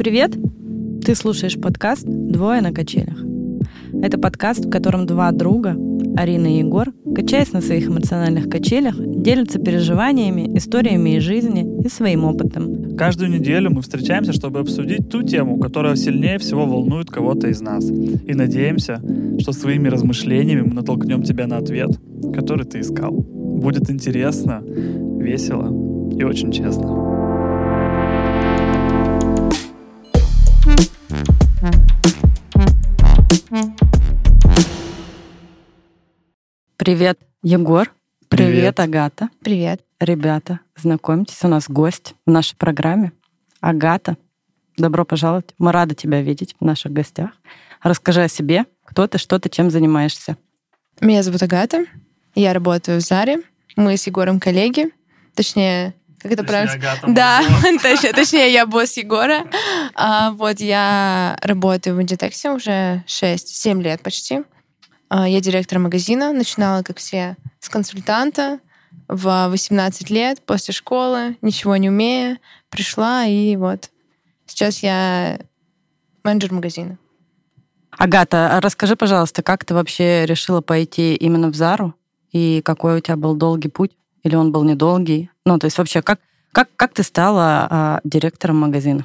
Привет! Ты слушаешь подкаст «Двое на качелях». Это подкаст, в котором два друга, Арина и Егор, качаясь на своих эмоциональных качелях, делятся переживаниями, историями из жизни и своим опытом. Каждую неделю мы встречаемся, чтобы обсудить ту тему, которая сильнее всего волнует кого-то из нас. И надеемся, что своими размышлениями мы натолкнем тебя на ответ, который ты искал. Будет интересно, весело и очень честно. Привет, Егор. Привет, Привет. Агата. Привет. Ребята, знакомьтесь, у нас гость в нашей программе. Агата, добро пожаловать. Мы рады тебя видеть в наших гостях. Расскажи о себе, кто ты, что ты, чем занимаешься. Меня зовут Агата. Я работаю в Заре. Мы с Егором коллеги. Точнее, как это правильно? Да, точнее, точнее, я босс Егора. А, вот я работаю в Inditex уже 6-7 лет почти. А, я директор магазина. Начинала, как все, с консультанта в 18 лет, после школы, ничего не умея. Пришла, и вот сейчас я менеджер магазина. Агата, а расскажи, пожалуйста, как ты вообще решила пойти именно в Зару? И какой у тебя был долгий путь? Или он был недолгий? Ну, то есть вообще, как, как, как ты стала а, директором магазина?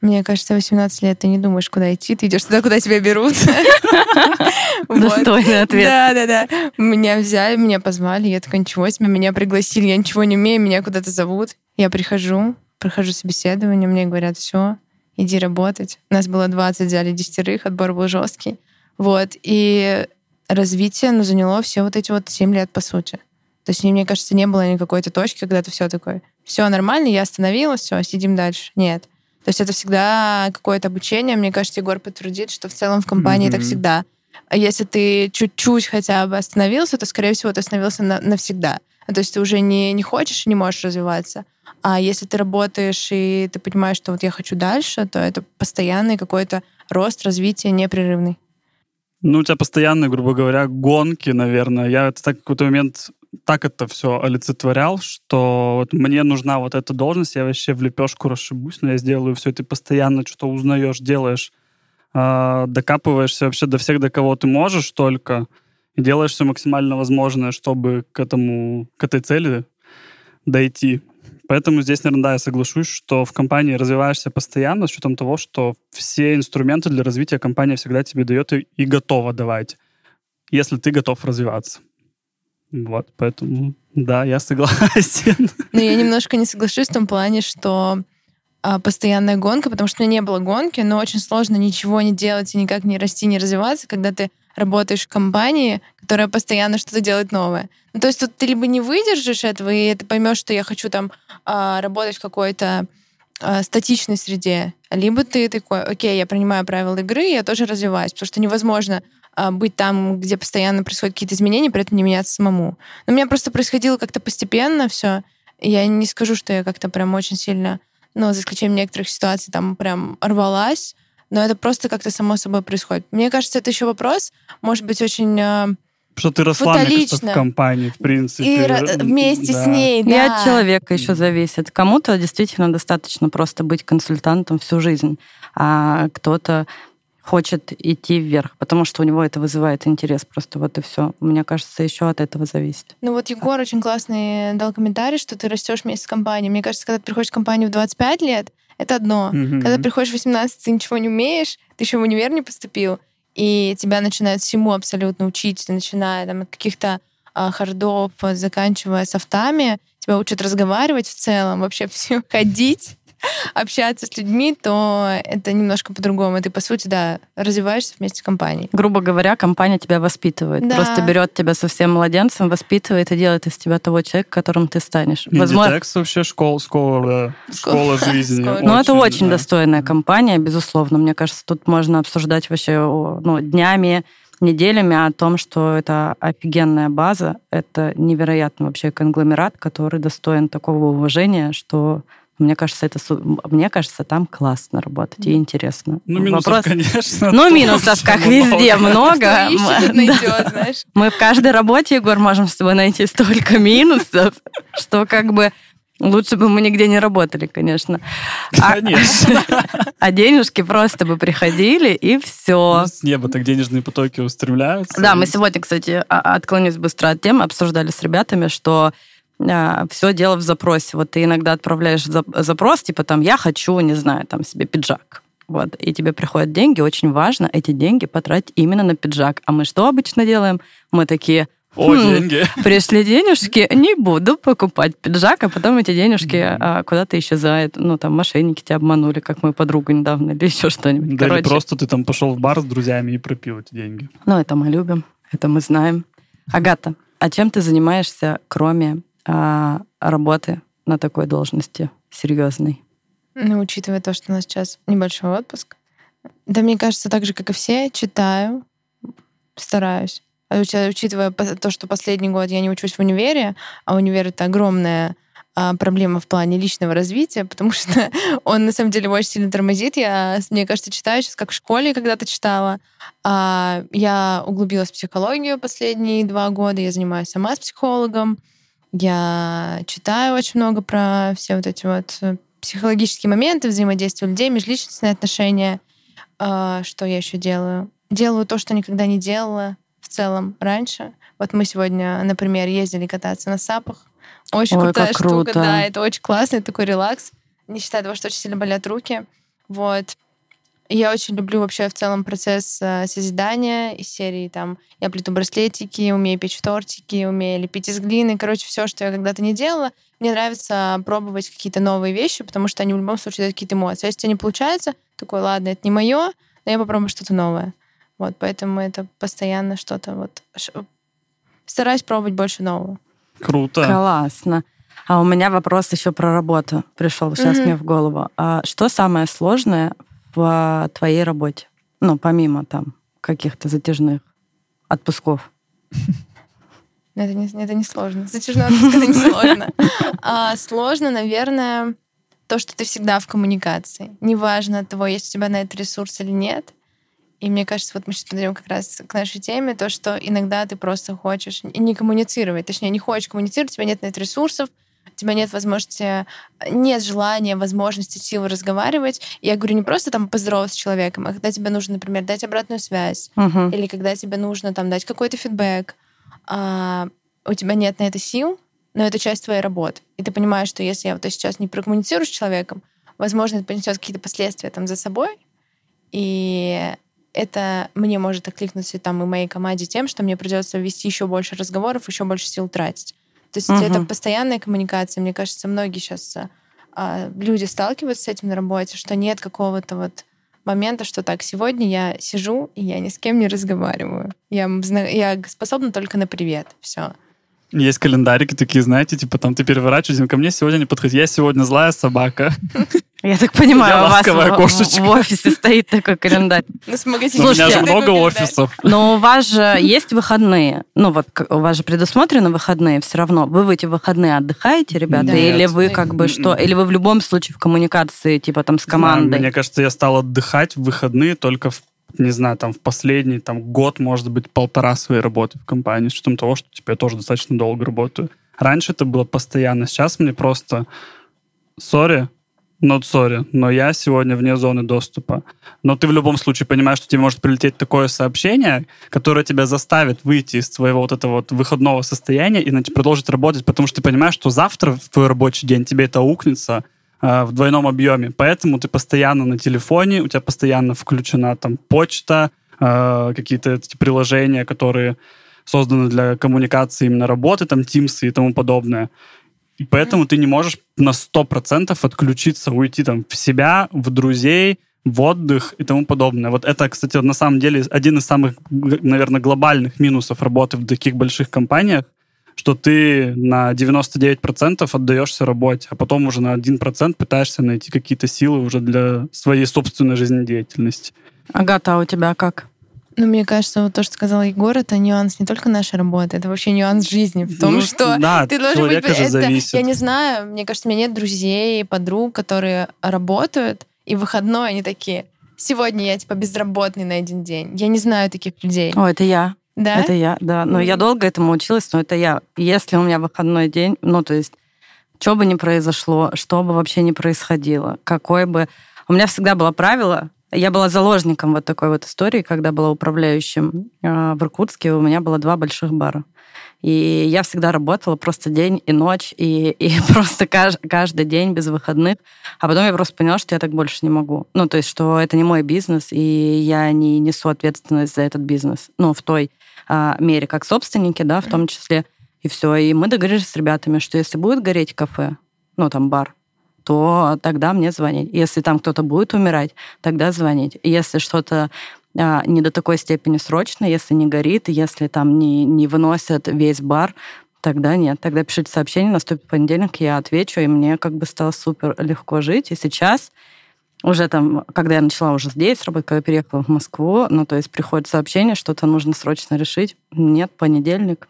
Мне кажется, 18 лет ты не думаешь, куда идти, ты идешь туда, куда тебя берут. Достойный ответ. Да, да, да. Меня взяли, меня позвали, я такая, ничего себе, меня пригласили, я ничего не умею, меня куда-то зовут. Я прихожу, прохожу собеседование, мне говорят, все, иди работать. Нас было 20, взяли десятерых, отбор был жесткий. Вот, и развитие, ну, заняло все вот эти вот 7 лет, по сути. То есть, мне кажется, не было никакой-то точки, когда ты все такое, все нормально, я остановилась, все, сидим дальше. Нет. То есть это всегда какое-то обучение. Мне кажется, Егор подтвердит, что в целом в компании так Мгм. всегда. А если ты чуть-чуть хотя бы остановился, то, скорее всего, ты остановился на- навсегда. То есть ты уже не, не хочешь и не можешь развиваться. А если ты работаешь и ты понимаешь, что вот я хочу дальше, то это постоянный какой-то рост, развитие непрерывный. Ну, у тебя постоянные, грубо говоря, гонки, наверное. Я это так в какой-то момент так это все олицетворял, что вот мне нужна вот эта должность, я вообще в лепешку расшибусь, но я сделаю все, ты постоянно что-то узнаешь, делаешь, а, докапываешься вообще до всех, до кого ты можешь только, и делаешь все максимально возможное, чтобы к этому, к этой цели дойти. Поэтому здесь, наверное, да, я соглашусь, что в компании развиваешься постоянно с учетом того, что все инструменты для развития компания всегда тебе дает и, и готова давать, если ты готов развиваться. Вот, поэтому, да, я согласен. Но я немножко не соглашусь в том плане, что а, постоянная гонка, потому что у меня не было гонки, но очень сложно ничего не делать и никак не расти, не развиваться, когда ты работаешь в компании, которая постоянно что-то делает новое. Ну, то есть тут ты либо не выдержишь этого, и ты поймешь, что я хочу там а, работать в какой-то а, статичной среде, либо ты такой, окей, я принимаю правила игры, я тоже развиваюсь, потому что невозможно быть там, где постоянно происходят какие-то изменения, при этом не меняться самому. Но у меня просто происходило как-то постепенно все. Я не скажу, что я как-то прям очень сильно, ну, за исключением некоторых ситуаций, там прям рвалась, но это просто как-то само собой происходит. Мне кажется, это еще вопрос, может быть, очень... а, Что ты росла, мне кажется, в компании, в принципе. И ра- вместе Да. с ней, И да. от человека еще зависит. Кому-то действительно достаточно просто быть консультантом всю жизнь, а кто-то хочет идти вверх, потому что у него это вызывает интерес. Просто вот и все. Мне кажется, еще от этого зависит. Ну вот Егор очень классный дал комментарий, что ты растешь вместе с компанией. Мне кажется, когда ты приходишь в компанию в 25 лет, это одно. Мгм. Когда приходишь в 18, ты ничего не умеешь, ты еще в универ не поступил, и тебя начинают всему абсолютно учить, начиная там, от каких-то а, хардов, заканчивая софтами, тебя учат разговаривать в целом, вообще все ходить, общаться с людьми, то это немножко по-другому. Ты, по сути, да, развиваешься вместе с компанией. Грубо говоря, компания тебя воспитывает. Да. Просто берет тебя совсем младенцем, воспитывает и делает из тебя того человека, которым ты станешь. Возможно, Inditex вообще школа, школа, школа жизни. Школа. Ну, это очень да. достойная компания, безусловно. Мне кажется, тут можно обсуждать вообще ну, днями, неделями о том, что это офигенная база, это невероятный вообще конгломерат, который достоин такого уважения, что мне кажется, это мне кажется, там классно работать и интересно. Ну, минусов, Вопрос- конечно. Ну, минусов, как много. везде, много. Мы в каждой работе, Егор, можем с тобой найти столько минусов, что как бы Лучше бы мы нигде не работали, конечно. Конечно. А денежки просто бы приходили, и все. Ну, С неба так денежные потоки устремляются. Да, мы сегодня, кстати, а- отклонюсь быстро от темы, обсуждали с ребятами, что все дело в запросе. Вот ты иногда отправляешь за- запрос, типа там, я хочу, не знаю, там себе пиджак. Вот, и тебе приходят деньги, очень важно эти деньги потратить именно на пиджак. А мы что обычно делаем? Мы такие, О, «Хм, деньги. пришли денежки, не буду покупать пиджак, а потом эти денежки а, куда-то исчезают. Ну, там, мошенники тебя обманули, как мою подругу недавно, или еще что-нибудь. Да или просто ты там пошел в бар с друзьями и пропил эти деньги. ну, это мы любим, это мы знаем. Агата, а чем ты занимаешься, кроме а, работы на такой должности серьезной? Ну, учитывая то, что у нас сейчас небольшой отпуск. Да, мне кажется, так же, как и все, читаю, стараюсь. А Учитывая то, что последний год я не учусь в универе, а универ — это огромная а, проблема в плане личного развития, потому что он, на самом деле, очень сильно тормозит. Я, мне кажется, читаю сейчас, как в школе когда-то читала. А, Я углубилась в психологию последние два года, я занимаюсь сама с психологом. Я читаю очень много про все вот эти вот э, психологические моменты взаимодействия людей, межличностные отношения. А, Что я еще делаю? Делаю то, что никогда не делала в целом раньше. Вот мы сегодня, например, ездили кататься на сапах. Очень Ой, крутая штука, круто. да, это очень классный такой релакс, не считая того, что очень сильно болят руки. Вот. Я очень люблю вообще в целом процесс э, созидания из серии там я плету браслетики, умею печь тортики, умею лепить из глины. Короче, все, что я когда-то не делала. Мне нравится пробовать какие-то новые вещи, потому что они в любом случае дают какие-то эмоции. А если не получается, такой, ладно, это не мое, но я попробую что-то новое. Вот, поэтому это постоянно что-то вот... ш- Стараюсь пробовать больше нового. Круто. Классно. А у меня вопрос еще про работу пришел сейчас Мгм. мне в голову. А что самое сложное в твоей работе? Ну, помимо там каких-то затяжных отпусков. Это не, это не сложно. Затяжной отпуск это не сложно. А сложно, наверное, то, что ты всегда в коммуникации. Неважно от того, есть у тебя на это ресурс или нет. И мне кажется, вот мы сейчас подойдем как раз к нашей теме, то, что иногда ты просто хочешь не коммуницировать, точнее, не хочешь коммуницировать, у тебя нет на это ресурсов, тебя нет возможности, нет желания, возможности, силы разговаривать. И я говорю не просто там поздороваться с человеком, а когда тебе нужно, например, дать обратную связь, Мгм. или когда тебе нужно там дать какой-то фидбэк, а, у тебя нет на это сил, но это часть твоей работы. И ты понимаешь, что если я вот сейчас не прокоммуницирую с человеком, возможно, это принесет какие-то последствия там за собой, и это мне может откликнуться там и моей команде тем, что мне придется вести еще больше разговоров, еще больше сил тратить. То есть Мгм. это постоянная коммуникация. Мне кажется, многие сейчас люди сталкиваются с этим на работе, что нет какого-то вот момента, что так, сегодня я сижу, и я ни с кем не разговариваю. Я, я способна только на привет. Все. Есть календарики такие, знаете, типа там ты переворачиваешь, ко мне сегодня не подходи, я сегодня злая собака. Я так понимаю, Я у вас в- в, офисе стоит такой календарь. Ну, у меня же много офисов. Но у вас же есть выходные. Ну вот у вас же предусмотрены выходные все равно. Вы в эти выходные отдыхаете, ребята? Или вы как бы что? Или вы в любом случае в коммуникации, типа там с командой? Мне кажется, я стал отдыхать в выходные только в не знаю, там в последний там, год, может быть, полтора своей работы в компании, с учетом того, что типа, я тоже достаточно долго работаю. Раньше это было постоянно, сейчас мне просто сори, not sorry, но я сегодня вне зоны доступа. Но ты в любом случае понимаешь, что тебе может прилететь такое сообщение, которое тебя заставит выйти из твоего вот этого вот выходного состояния и начать продолжить работать, потому что ты понимаешь, что завтра в твой рабочий день тебе это укнется э, в двойном объеме. Поэтому ты постоянно на телефоне, у тебя постоянно включена там почта, э, какие-то эти приложения, которые созданы для коммуникации именно работы, там Teams и тому подобное. И поэтому ты не можешь на 100% отключиться, уйти там в себя, в друзей, в отдых и тому подобное. Вот это, кстати, на самом деле один из самых, наверное, глобальных минусов работы в таких больших компаниях, что ты на 99% отдаешься работе, а потом уже на 1% пытаешься найти какие-то силы уже для своей собственной жизнедеятельности. Агата, а у тебя как? Ну, мне кажется, вот то, что сказал Егор, это нюанс не только нашей работы, это вообще нюанс жизни. В том, Ну, что да, ты должен быть... же это- зависит. Я не знаю, мне кажется, у меня нет друзей, подруг, которые работают, и в выходной они такие, сегодня я типа безработный на один день. Я не знаю таких людей. О, это я. Да? Это я, да. Но я Мгм. долго этому училась, но это я. Если у меня выходной день, ну, то есть что бы ни произошло, что бы вообще ни происходило, какой бы... У меня всегда было правило, я была заложником вот такой вот истории, когда была управляющим э, в Иркутске, у меня было два больших бара. И я всегда работала просто день и ночь, и, и просто кажд, каждый день без выходных. А потом я просто поняла, что я так больше не могу. Ну, то есть, что это не мой бизнес, и я не несу ответственность за этот бизнес. Ну, в той а, мере, как собственники, да, в том числе. И все. И мы договорились с ребятами, что если будет гореть кафе, ну, там, бар, то тогда мне звонить. Если там кто-то будет умирать, тогда звонить. Если что-то а, не до такой степени срочно, если не горит, если там не, не выносят весь бар, тогда нет. Тогда пишите сообщение, наступит понедельник, я отвечу, и мне как бы стало супер легко жить. И сейчас уже там, когда я начала уже здесь работать, когда я переехала в Москву, ну, то есть приходит сообщение, что-то нужно срочно решить. Нет, понедельник,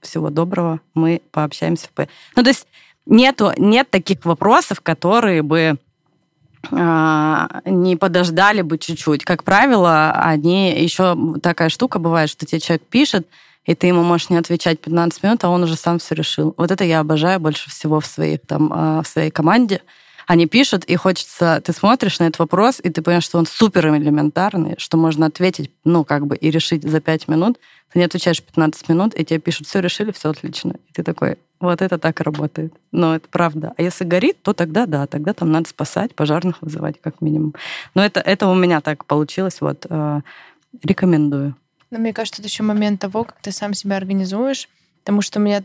всего доброго, мы пообщаемся. Ну, то есть нету, нет таких вопросов, которые бы а, не подождали бы чуть-чуть. Как правило, они еще такая штука бывает, что тебе человек пишет, и ты ему можешь не отвечать 15 минут, а он уже сам все решил. Вот это я обожаю больше всего в своей, там, а, в своей команде. Они пишут, и хочется, ты смотришь на этот вопрос, и ты понимаешь, что он супер элементарный, что можно ответить, ну, как бы, и решить за 5 минут. Ты не отвечаешь 15 минут, и тебе пишут, все решили, все отлично. И ты такой, вот это так работает. Но это правда. А если горит, то тогда да, тогда там надо спасать, пожарных вызывать как минимум. Но это, это у меня так получилось. Вот, э, рекомендую. Но мне кажется, это еще момент того, как ты сам себя организуешь. Потому что у меня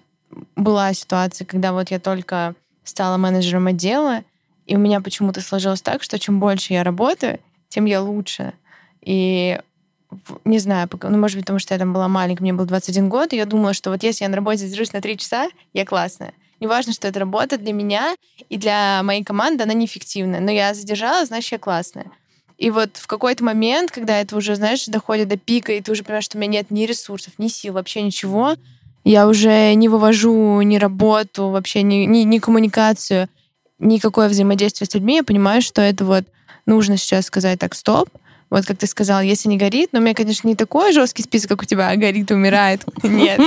была ситуация, когда вот я только стала менеджером отдела, и у меня почему-то сложилось так, что чем больше я работаю, тем я лучше. И не знаю, ну, может быть, потому что я там была маленькая, мне был 21 год, и я думала, что вот если я на работе задержусь на 3 часа, я классная. Неважно, что это работа для меня и для моей команды, она неэффективная. Но я задержалась, значит, я классная. И вот в какой-то момент, когда это уже, знаешь, доходит до пика, и ты уже понимаешь, что у меня нет ни ресурсов, ни сил, вообще ничего, я уже не вывожу ни работу, вообще ни, ни, ни коммуникацию никакое взаимодействие с людьми, я понимаю, что это вот нужно сейчас сказать так, стоп, вот как ты сказал, если не горит, но у меня, конечно, не такой жесткий список, как у тебя, а горит, умирает. Нет.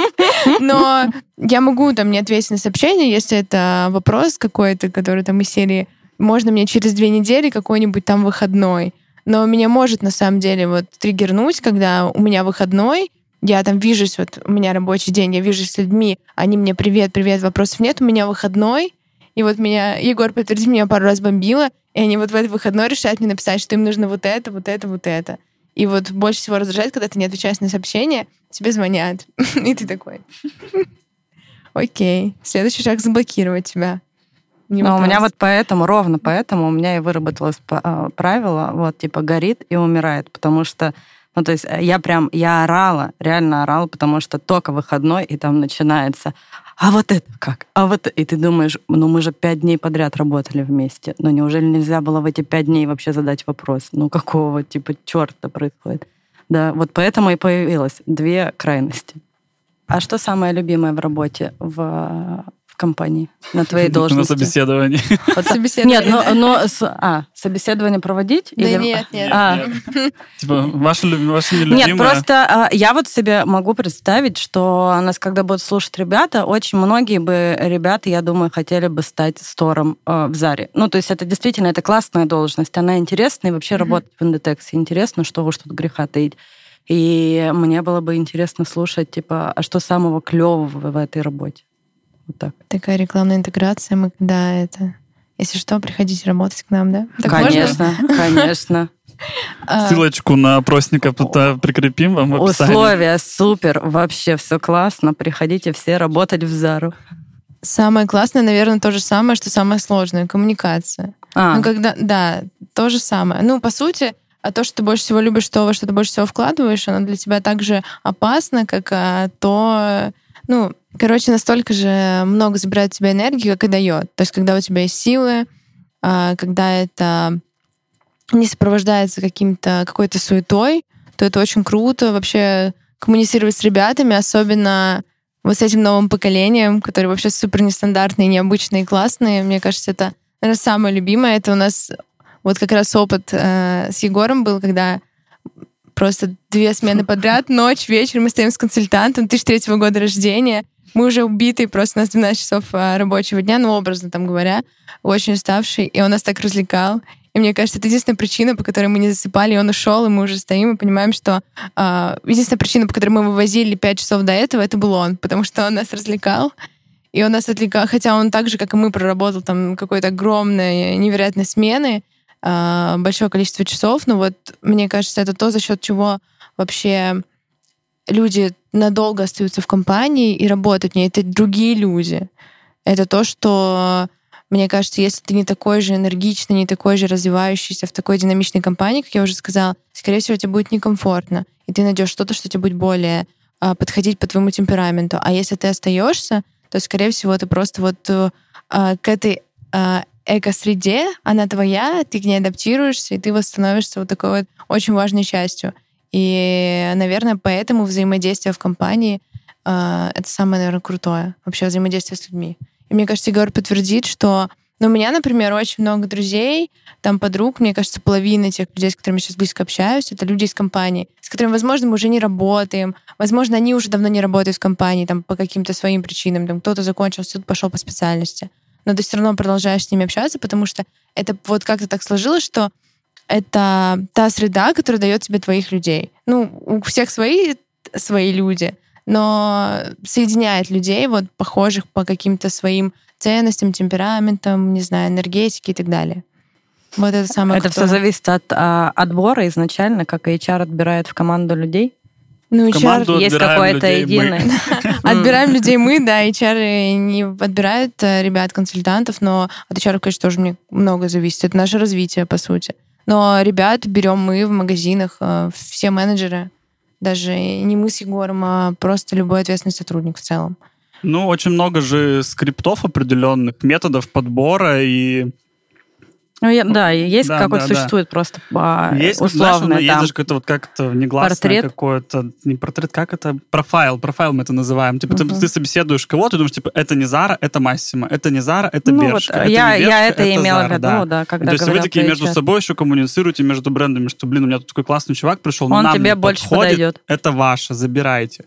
Но я могу там не ответить на сообщение, если это вопрос какой-то, который там из серии можно мне через две недели какой-нибудь там выходной. Но меня может на самом деле вот триггернуть, когда у меня выходной, я там вижусь, вот у меня рабочий день, я вижусь с людьми, они мне привет, привет, вопросов нет, у меня выходной, и вот меня, Егор, подтверди, меня пару раз бомбило, и они вот в этот выходной решают мне написать, что им нужно вот это, вот это, вот это. И вот больше всего раздражает, когда ты не отвечаешь на сообщения, тебе звонят. И ты такой, окей, следующий шаг заблокировать тебя. Не Но у меня вот поэтому, ровно поэтому у меня и выработалось а, правило, вот, типа, горит и умирает, потому что ну, то есть я прям, я орала, реально орала, потому что только выходной, и там начинается, а вот это как? А вот и ты думаешь, ну мы же пять дней подряд работали вместе, но неужели нельзя было в эти пять дней вообще задать вопрос? Ну какого типа черта происходит? Да, вот поэтому и появилось две крайности. А что самое любимое в работе в компании на твоей должности? На собеседовании. Вот, собеседование. Нет, но, но а, собеседование проводить? Да или... нет, нет. А. Типа, ваше, ваше нелюбимое? Нет, просто а, я вот себе могу представить, что нас, когда будут слушать ребята, очень многие бы ребята, я думаю, хотели бы стать стором э, в Заре. Ну, то есть это действительно, это классная должность, она интересная, и вообще mm-hmm. работать в Индетексе интересно, что уж тут греха таить. И мне было бы интересно слушать, типа, а что самого клевого в этой работе? Вот так. Такая рекламная интеграция, мы когда это... Если что, приходите работать к нам, да? Так конечно, можно? конечно. А, Ссылочку на опросника прикрепим вам в описании. Условия супер, вообще все классно. Приходите все работать в Зару. Самое классное, наверное, то же самое, что самое сложное — коммуникация. А. Ну, когда, да, то же самое. Ну, по сути, а то, что ты больше всего любишь, то, во что ты больше всего вкладываешь, оно для тебя так же опасно, как а, то, ну, короче, настолько же много забирает у тебя энергии, как и дает. То есть, когда у тебя есть силы, а, когда это не сопровождается каким-то какой-то суетой, то это очень круто вообще коммуницировать с ребятами, особенно вот с этим новым поколением, которые вообще супер нестандартные, необычные, классные. Мне кажется, это, наверное, самое любимое. Это у нас вот как раз опыт э, с Егором был, когда просто две смены подряд, ночь, вечер, мы стоим с консультантом, 2003 года рождения, Мы уже убитые, просто у нас 12 часов а, рабочего дня, ну, образно там говоря, очень уставший, и он нас так развлекал. И мне кажется, это единственная причина, по которой мы не засыпали, и он ушел, и мы уже стоим и понимаем, что э, единственная причина, по которой мы вывозили 5 часов до этого, это был он, потому что он нас развлекал. И он нас отвлекал, хотя он так же, как и мы, проработал там какой-то огромной, невероятной смены, большое количество часов. Но вот мне кажется, это то, за счет чего вообще люди надолго остаются в компании и работают в ней. Это другие люди. Это то, что мне кажется, если ты не такой же энергичный, не такой же развивающийся в такой динамичной компании, как я уже сказала, скорее всего, тебе будет некомфортно. И ты найдешь что-то, что тебе будет более а, подходить по твоему темпераменту. А если ты остаешься, то, скорее всего, ты просто вот а, к этой эко-среде, она твоя, ты к ней адаптируешься, и ты вот вот такой вот очень важной частью. И, наверное, поэтому взаимодействие в компании а, это самое, наверное, крутое. Вообще взаимодействие с людьми. И мне кажется, Егор подтвердит, что ну, у меня, например, очень много друзей, там подруг, мне кажется, половина тех людей, с которыми я сейчас близко общаюсь, это люди из компании, с которыми, возможно, мы уже не работаем, возможно, они уже давно не работают в компании, там, по каким-то своим причинам, там, кто-то закончил суд, пошел по специальности. Но ты все равно продолжаешь с ними общаться, потому что это вот как-то так сложилось, что это та среда, которая дает тебе твоих людей. Ну, у всех свои, свои люди, но соединяет людей, вот похожих по каким-то своим ценностям, темпераментам, не знаю, энергетике и так далее. Вот это самое. Это все зависит от а, отбора изначально, как HR отбирает в команду людей. Ну, HR есть какой-то единый. Отбираем людей мы, да, HR не отбирают э, ребят-консультантов, но от HR, конечно, тоже мне много зависит. Это наше развитие, по сути. Но ребят берем мы в магазинах, э, все менеджеры. Даже не мы с Егором, а просто любой ответственный сотрудник в целом. Ну, очень много же скриптов определенных, методов подбора и ну, я, да, есть да, какой-то да, существует да. просто а, есть, условно. Знаешь, есть даже какой-то вот как-то негласное какое-то, не портрет, как это? Профайл, профайл мы это называем. Типа uh-huh. ты, ты собеседуешь кого-то, ты думаешь, типа, это не Зара, это Массима, это не Зара, это ну, Бершка, вот, это я, не Бершка, я это, это имела в виду, да, да когда То есть вы такие между собой еще коммуницируете, между брендами, что, блин, у меня тут такой классный чувак пришел, Он нам тебе больше подходит, подойдет. это ваше, забирайте.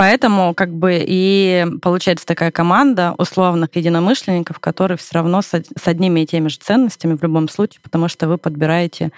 Поэтому как бы и получается такая команда условных единомышленников, которые все равно с, одними и теми же ценностями в любом случае, потому что вы подбираете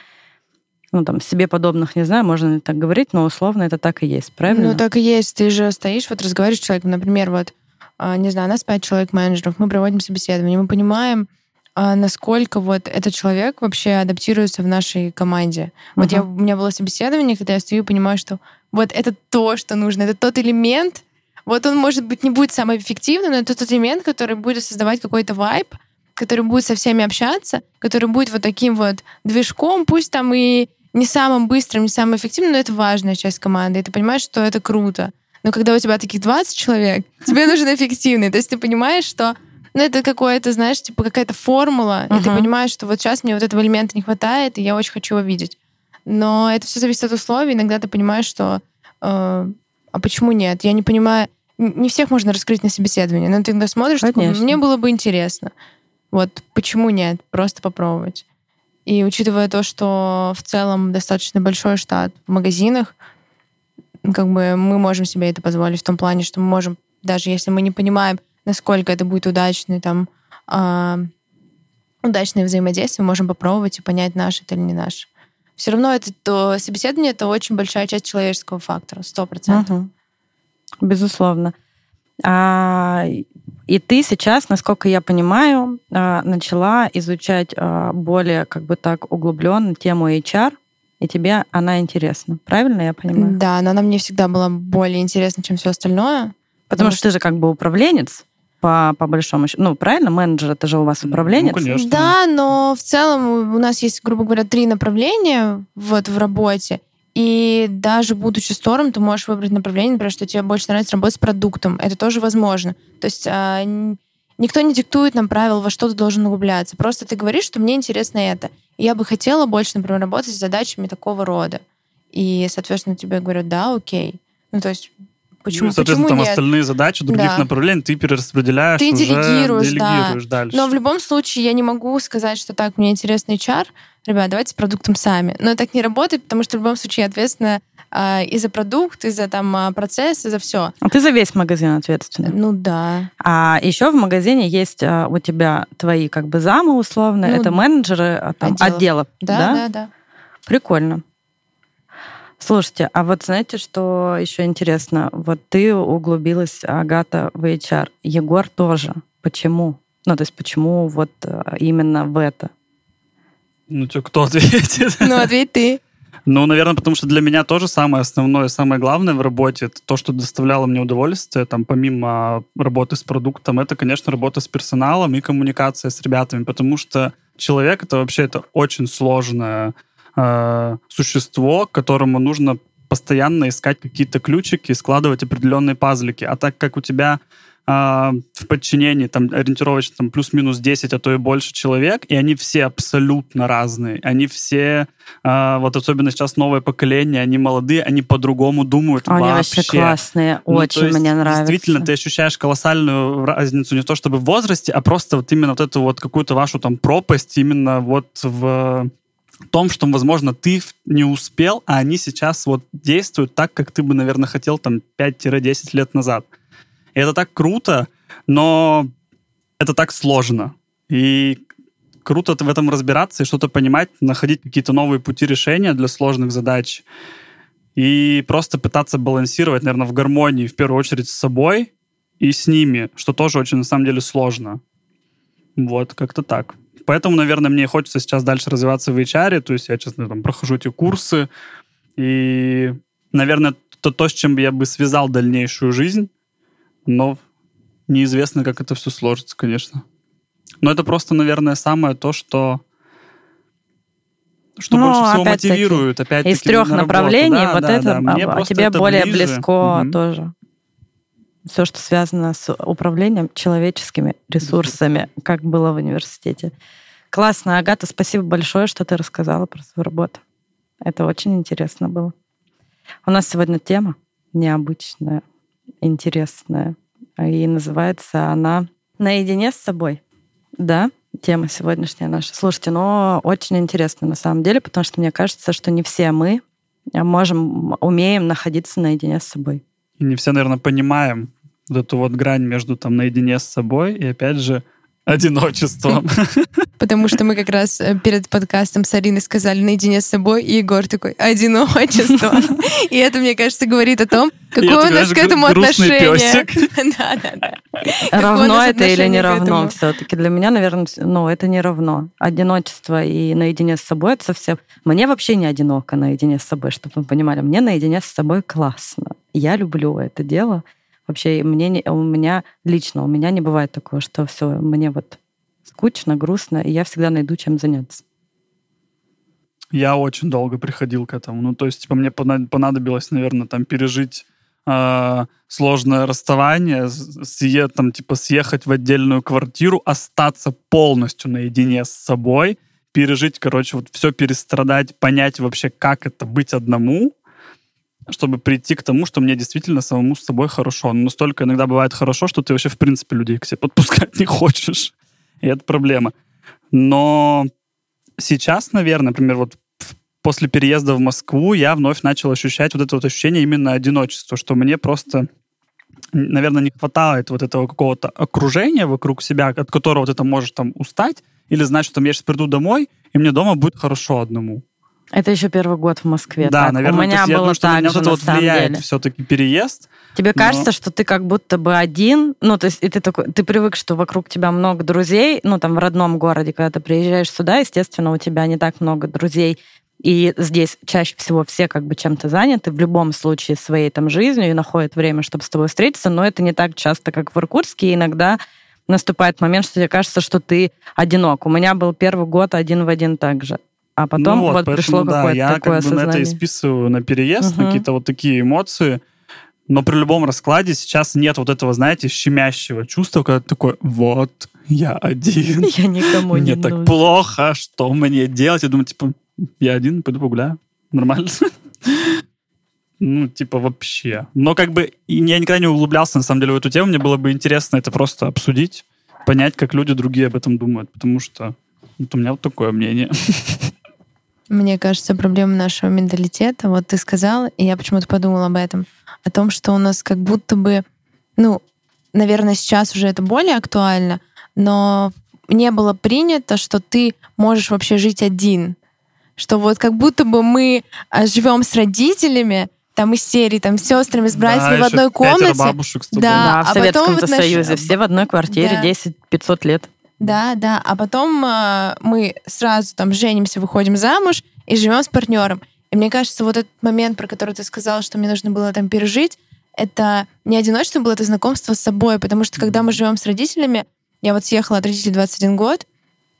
ну, там, себе подобных, не знаю, можно ли так говорить, но условно это так и есть, правильно? Ну, так и есть. Ты же стоишь, вот разговариваешь с человеком, например, вот, а, не знаю, нас пять человек менеджеров, мы проводим собеседование, мы понимаем, а насколько вот этот человек вообще адаптируется в нашей команде. Вот uh-huh. я, у меня было собеседование, когда я стою и понимаю, что вот это то, что нужно, это тот элемент, вот он, может быть, не будет самым эффективным, но это тот элемент, который будет создавать какой-то вайб, который будет со всеми общаться, который будет вот таким вот движком, пусть там и не самым быстрым, не самым эффективным, но это важная часть команды, и ты понимаешь, что это круто. Но когда у тебя таких 20 человек, тебе нужен эффективный. То есть ты понимаешь, что ну, это какое-то, знаешь, типа какая-то формула, uh-huh. и ты понимаешь, что вот сейчас мне вот этого элемента не хватает, и я очень хочу его видеть. Но это все зависит от условий. Иногда ты понимаешь, что э, а почему нет? Я не понимаю, не всех можно раскрыть на собеседовании, но ты когда смотришь, такой, мне было бы интересно. Вот почему нет? Просто попробовать. И учитывая то, что в целом достаточно большой штат в магазинах, как бы мы можем себе это позволить в том плане, что мы можем, даже если мы не понимаем, насколько это будет удачный там э, удачное взаимодействие, можем попробовать и понять, наш это или не наш. Все равно это то собеседование это очень большая часть человеческого фактора, сто процентов. Угу. Безусловно. А, и ты сейчас, насколько я понимаю, а, начала изучать а, более как бы так углубленно тему HR, и тебе она интересна. Правильно я понимаю? Да, но она мне всегда была более интересна, чем все остальное. Потому, потому что, что ты же как бы управленец по, по большому счету. Ну, правильно, менеджер это же у вас управленец. Ну, конечно. Да, но в целом у нас есть, грубо говоря, три направления вот в работе. И даже будучи стором, ты можешь выбрать направление, например, что тебе больше нравится работать с продуктом. Это тоже возможно. То есть а, никто не диктует нам правил, во что ты должен углубляться. Просто ты говоришь, что мне интересно это. И я бы хотела больше, например, работать с задачами такого рода. И, соответственно, тебе говорят, да, окей. Ну, то есть Почему, Ну, соответственно, почему там нет? остальные задачи других Да. направлений ты перераспределяешь, Ты уже делегируешь, делегируешь дальше. Но в любом случае я не могу сказать, что так, мне интересный HR, ребят, давайте с продуктом сами. Но так не работает, потому что в любом случае я ответственна а, и за продукт, и за там а, процесс, и за все. А ты за весь магазин ответственна. Ну да. А еще в магазине есть а, у тебя твои как бы замы условно, Ну, это менеджеры там, отделов. отделов. Да, да, да. Прикольно. Слушайте, а вот знаете, что еще интересно? Вот ты углубилась, Агата, в HR. Егор тоже. Почему? Ну, то есть почему вот а, именно в это? Ну, что, кто ответит? Ну, ответь ты. Ну, наверное, потому что для меня тоже самое основное, самое главное в работе, это то, что доставляло мне удовольствие, там, помимо работы с продуктом, это, конечно, работа с персоналом и коммуникация с ребятами, потому что человек это вообще это очень сложное э, существо, которому нужно постоянно искать какие-то ключики складывать определенные пазлики. А так как у тебя а, в подчинении там ориентировочно там, плюс-минус 10, а то и больше человек, и они все абсолютно разные. Они все, а, вот особенно сейчас новое поколение, они молодые, они по-другому думают Они вообще. вообще классные, Ну, очень есть, мне нравится. Действительно, ты ощущаешь колоссальную разницу не то чтобы в возрасте, а просто вот именно вот эту вот какую-то вашу там пропасть именно вот в том, что, возможно, ты не успел, а они сейчас вот действуют так, как ты бы, наверное, хотел там 5-10 лет назад. И это так круто, но это так сложно. И круто в этом разбираться и что-то понимать, находить какие-то новые пути решения для сложных задач и просто пытаться балансировать, наверное, в гармонии, в первую очередь, с собой и с ними, что тоже очень, на самом деле, сложно. Вот, как-то так. Поэтому, наверное, мне хочется сейчас дальше развиваться в HR, то есть я, честно, там, прохожу эти курсы, и, наверное, это то, с чем я бы связал дальнейшую жизнь, но неизвестно, как это все сложится, конечно. Но это просто, наверное, самое то, что что Ну, больше всего опять-таки, мотивирует, опять-таки, Из трех направлений Да, вот да, это да. Мне а, тебе это более ближе. близко Мгм. тоже. Все, что связано с управлением человеческими ресурсами, как было в университете. Классно, Агата, спасибо большое, что ты рассказала про свою работу. Это очень интересно было. У нас сегодня тема необычная, интересная. И называется она «Наедине с собой». Да, тема сегодняшняя наша. Слушайте, но очень интересно на самом деле, потому что мне кажется, что не все мы можем, умеем находиться наедине с собой. Не все, наверное, понимаем вот эту вот грань между там наедине с собой и, опять же, одиночеством. Потому что мы как раз э, перед подкастом с Ариной сказали наедине с собой, и Егор такой «одиночество». И это, мне кажется, говорит о том, какое у нас к этому отношение. равно это или не равно все-таки? Для меня, наверное, ну, это не равно. Одиночество и наедине с собой это совсем... Мне вообще не одиноко наедине с собой, чтобы вы понимали. Мне наедине с собой классно. Я люблю это дело. Вообще, мне не- у меня лично, у меня не бывает такого, что все, мне вот скучно, грустно, и я всегда найду чем заняться. Я очень долго приходил к этому. Ну, то есть, типа, мне пона- понадобилось, наверное, там пережить э, сложное расставание, съе- там, типа, съехать в отдельную квартиру, остаться полностью наедине с собой, пережить, короче, вот все перестрадать, понять вообще, как это быть одному, чтобы прийти к тому, что мне действительно самому с собой хорошо. Но настолько иногда бывает хорошо, что ты вообще, в принципе, людей к себе подпускать не хочешь. И это проблема. Но сейчас, наверное, например, вот после переезда в Москву я вновь начал ощущать вот это вот ощущение именно одиночества, что мне просто, наверное, не хватает вот этого какого-то окружения вокруг себя, от которого ты там можешь там устать, или знать, что там я сейчас приду домой, и мне дома будет хорошо одному. Это еще первый год в Москве. да, так. наверное, у меня есть я было думаю, что так меня же, вот на самом влияет деле. все-таки переезд. Тебе Но- кажется, что ты как будто бы один, ну, то есть и ты такой, ты привык, что вокруг тебя много друзей, ну, там, в родном городе, когда ты приезжаешь сюда, естественно, у тебя не так много друзей, и здесь чаще всего все как бы чем-то заняты, в любом случае своей там жизнью и находят время, чтобы с тобой встретиться, но это не так часто, как в Иркутске, и иногда наступает момент, что тебе кажется, что ты одинок. У меня был первый год один в один так же. А потом Ну вот, поэтому, пришло да, какое-то я такое как бы на это и осознание. списываю на переезд, на Мгм. какие-то вот такие эмоции. Но при любом раскладе сейчас нет вот этого, знаете, щемящего чувства, когда ты такой, вот, я один. Я никому не Мне так нужен. плохо, что мне делать? Я думаю, типа, я один, пойду погуляю. Нормально. Ну, типа, вообще. Но как бы я никогда не углублялся, на самом деле, в эту тему. Мне было бы интересно это просто обсудить, понять, как люди другие об этом думают. Потому что вот у меня вот такое мнение. Мне кажется, проблема нашего менталитета, вот ты сказал, и я почему-то подумала об этом, о том, что у нас как будто бы, ну, наверное, сейчас уже это более актуально, но не было принято, что ты можешь вообще жить один. Что вот как будто бы мы а, живем с родителями, там из серии, там с сестрами, с братьями Да, в одной комнате. бабушек с тобой. Да, Да, в а Советском потом вот наш- Союзе все в одной квартире, Да. 10-500 лет. Да, да. А потом а, мы сразу там женимся, выходим замуж и живем с партнером. И мне кажется, вот этот момент, про который ты сказала, что мне нужно было там пережить, это не одиночество было, это знакомство с собой. Потому что когда мы живем с родителями, я вот съехала от родителей 21 год,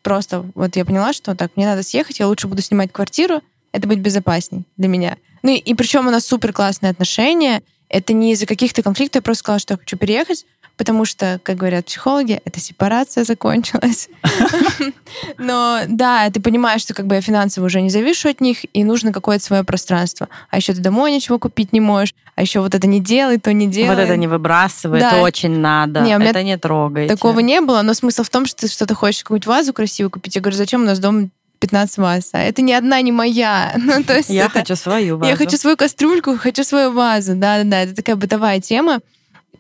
просто вот я поняла, что так, мне надо съехать, я лучше буду снимать квартиру, это будет безопасней для меня. Ну и, и причем у нас супер классные отношения. Это не из-за каких-то конфликтов, я просто сказала, что я хочу переехать, потому что, как говорят психологи, эта сепарация закончилась. Но да, ты понимаешь, что как бы я финансово уже не завишу от них, и нужно какое-то свое пространство. А еще ты домой ничего купить не можешь, а еще вот это не делай, то не делай. Вот это не выбрасывай, Да. это очень надо, Не, это не трогайте. Такого не было, но смысл в том, что ты что-то хочешь, какую-нибудь вазу красивую купить. Я говорю, зачем у нас дома 15 ваз? А это ни одна, не моя. Ну, то есть Я это- хочу свою вазу. Я хочу свою кастрюльку, хочу свою вазу. Да-да-да, это такая бытовая тема.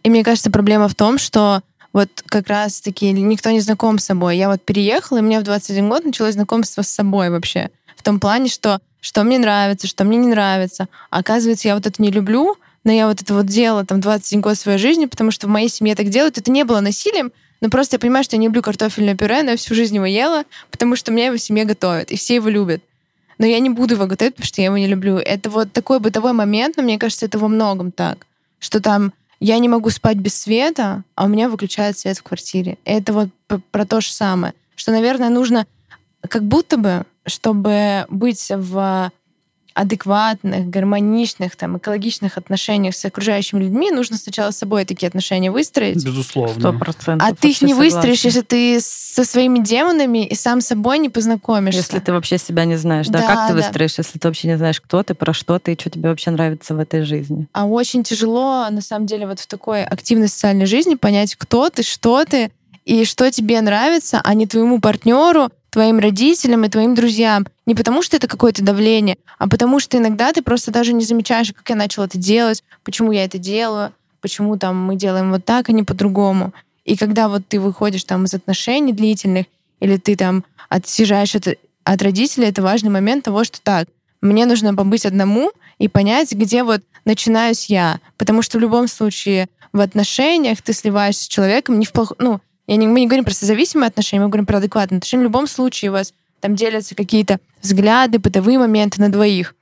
И мне кажется, проблема в том, что вот как раз-таки никто не знаком с собой. Я вот переехала, и у меня в 21 год началось знакомство с собой вообще. В том плане, что что мне нравится, что мне не нравится. Оказывается, я вот это не люблю, но я вот это вот делала там 21 год своей жизни, потому что в моей семье так делают. Это не было насилием, но просто я понимаю, что я не люблю картофельное пюре, но я всю жизнь его ела, потому что меня его в семье готовят, и все его любят. Но я не буду его готовить, потому что я его не люблю. Это вот такой бытовой момент, но мне кажется, это во многом так. Что там я не могу спать без света, а у меня выключают свет в квартире. Это вот про то же самое. Что, наверное, нужно как будто бы, чтобы быть в адекватных, гармоничных, там, экологичных отношениях с окружающими людьми, нужно сначала с собой такие отношения выстроить. Сто Безусловно. процентов. А ты их не выстроишь, согласна. если ты со своими демонами и сам собой не познакомишься. Если ты вообще себя не знаешь, да? Да, как ты да. выстроишь, если ты вообще не знаешь, кто ты, про что ты и что тебе вообще нравится в этой жизни? А очень тяжело, на самом деле, вот в такой активной социальной жизни понять, кто ты, что ты и что тебе нравится, а не твоему партнеру, твоим родителям и твоим друзьям. Не потому, что это какое-то давление, а потому что иногда ты просто даже не замечаешь, как я начала это делать, почему я это делаю, почему там мы делаем вот так, а не по-другому. И когда вот ты выходишь там из отношений длительных, или ты там отсижаешь от, от родителей, это важный момент того, что так, мне нужно побыть одному и понять, где вот начинаюсь я. Потому что в любом случае в отношениях ты сливаешься с человеком не в плох... Ну, я не, мы не говорим про созависимые отношения, мы говорим про адекватные отношения. В любом случае у вас там делятся какие-то взгляды, бытовые моменты на двоих.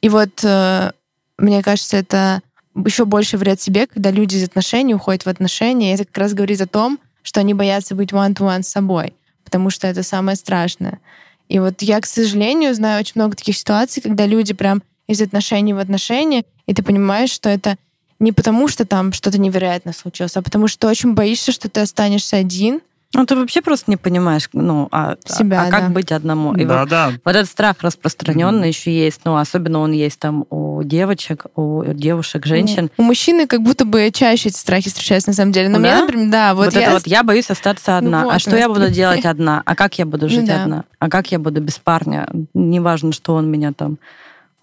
И вот э, мне кажется, это еще больше вред себе, когда люди из отношений уходят в отношения. И это как раз говорит о том, что они боятся быть one-to-one с собой, потому что это самое страшное. И вот я, к сожалению, знаю очень много таких ситуаций, когда люди прям из отношений в отношения, и ты понимаешь, что это не потому, что там что-то невероятное случилось, а потому что ты очень боишься, что ты останешься один. Ну, ты вообще просто не понимаешь, ну, а, Себя, а как да. быть одному? И вот, Да-да. вот этот страх распространенный Мгм. еще есть, ну, особенно он есть там у девочек, у девушек, женщин. У мужчины как будто бы чаще эти страхи встречаются на самом деле. Но Да? мне, например, да, вот, Вот, я... это вот я боюсь остаться одна. Ну вот, а что я буду делать одна? А как я буду Ну жить да. одна? А как я буду без парня? Неважно, что он меня там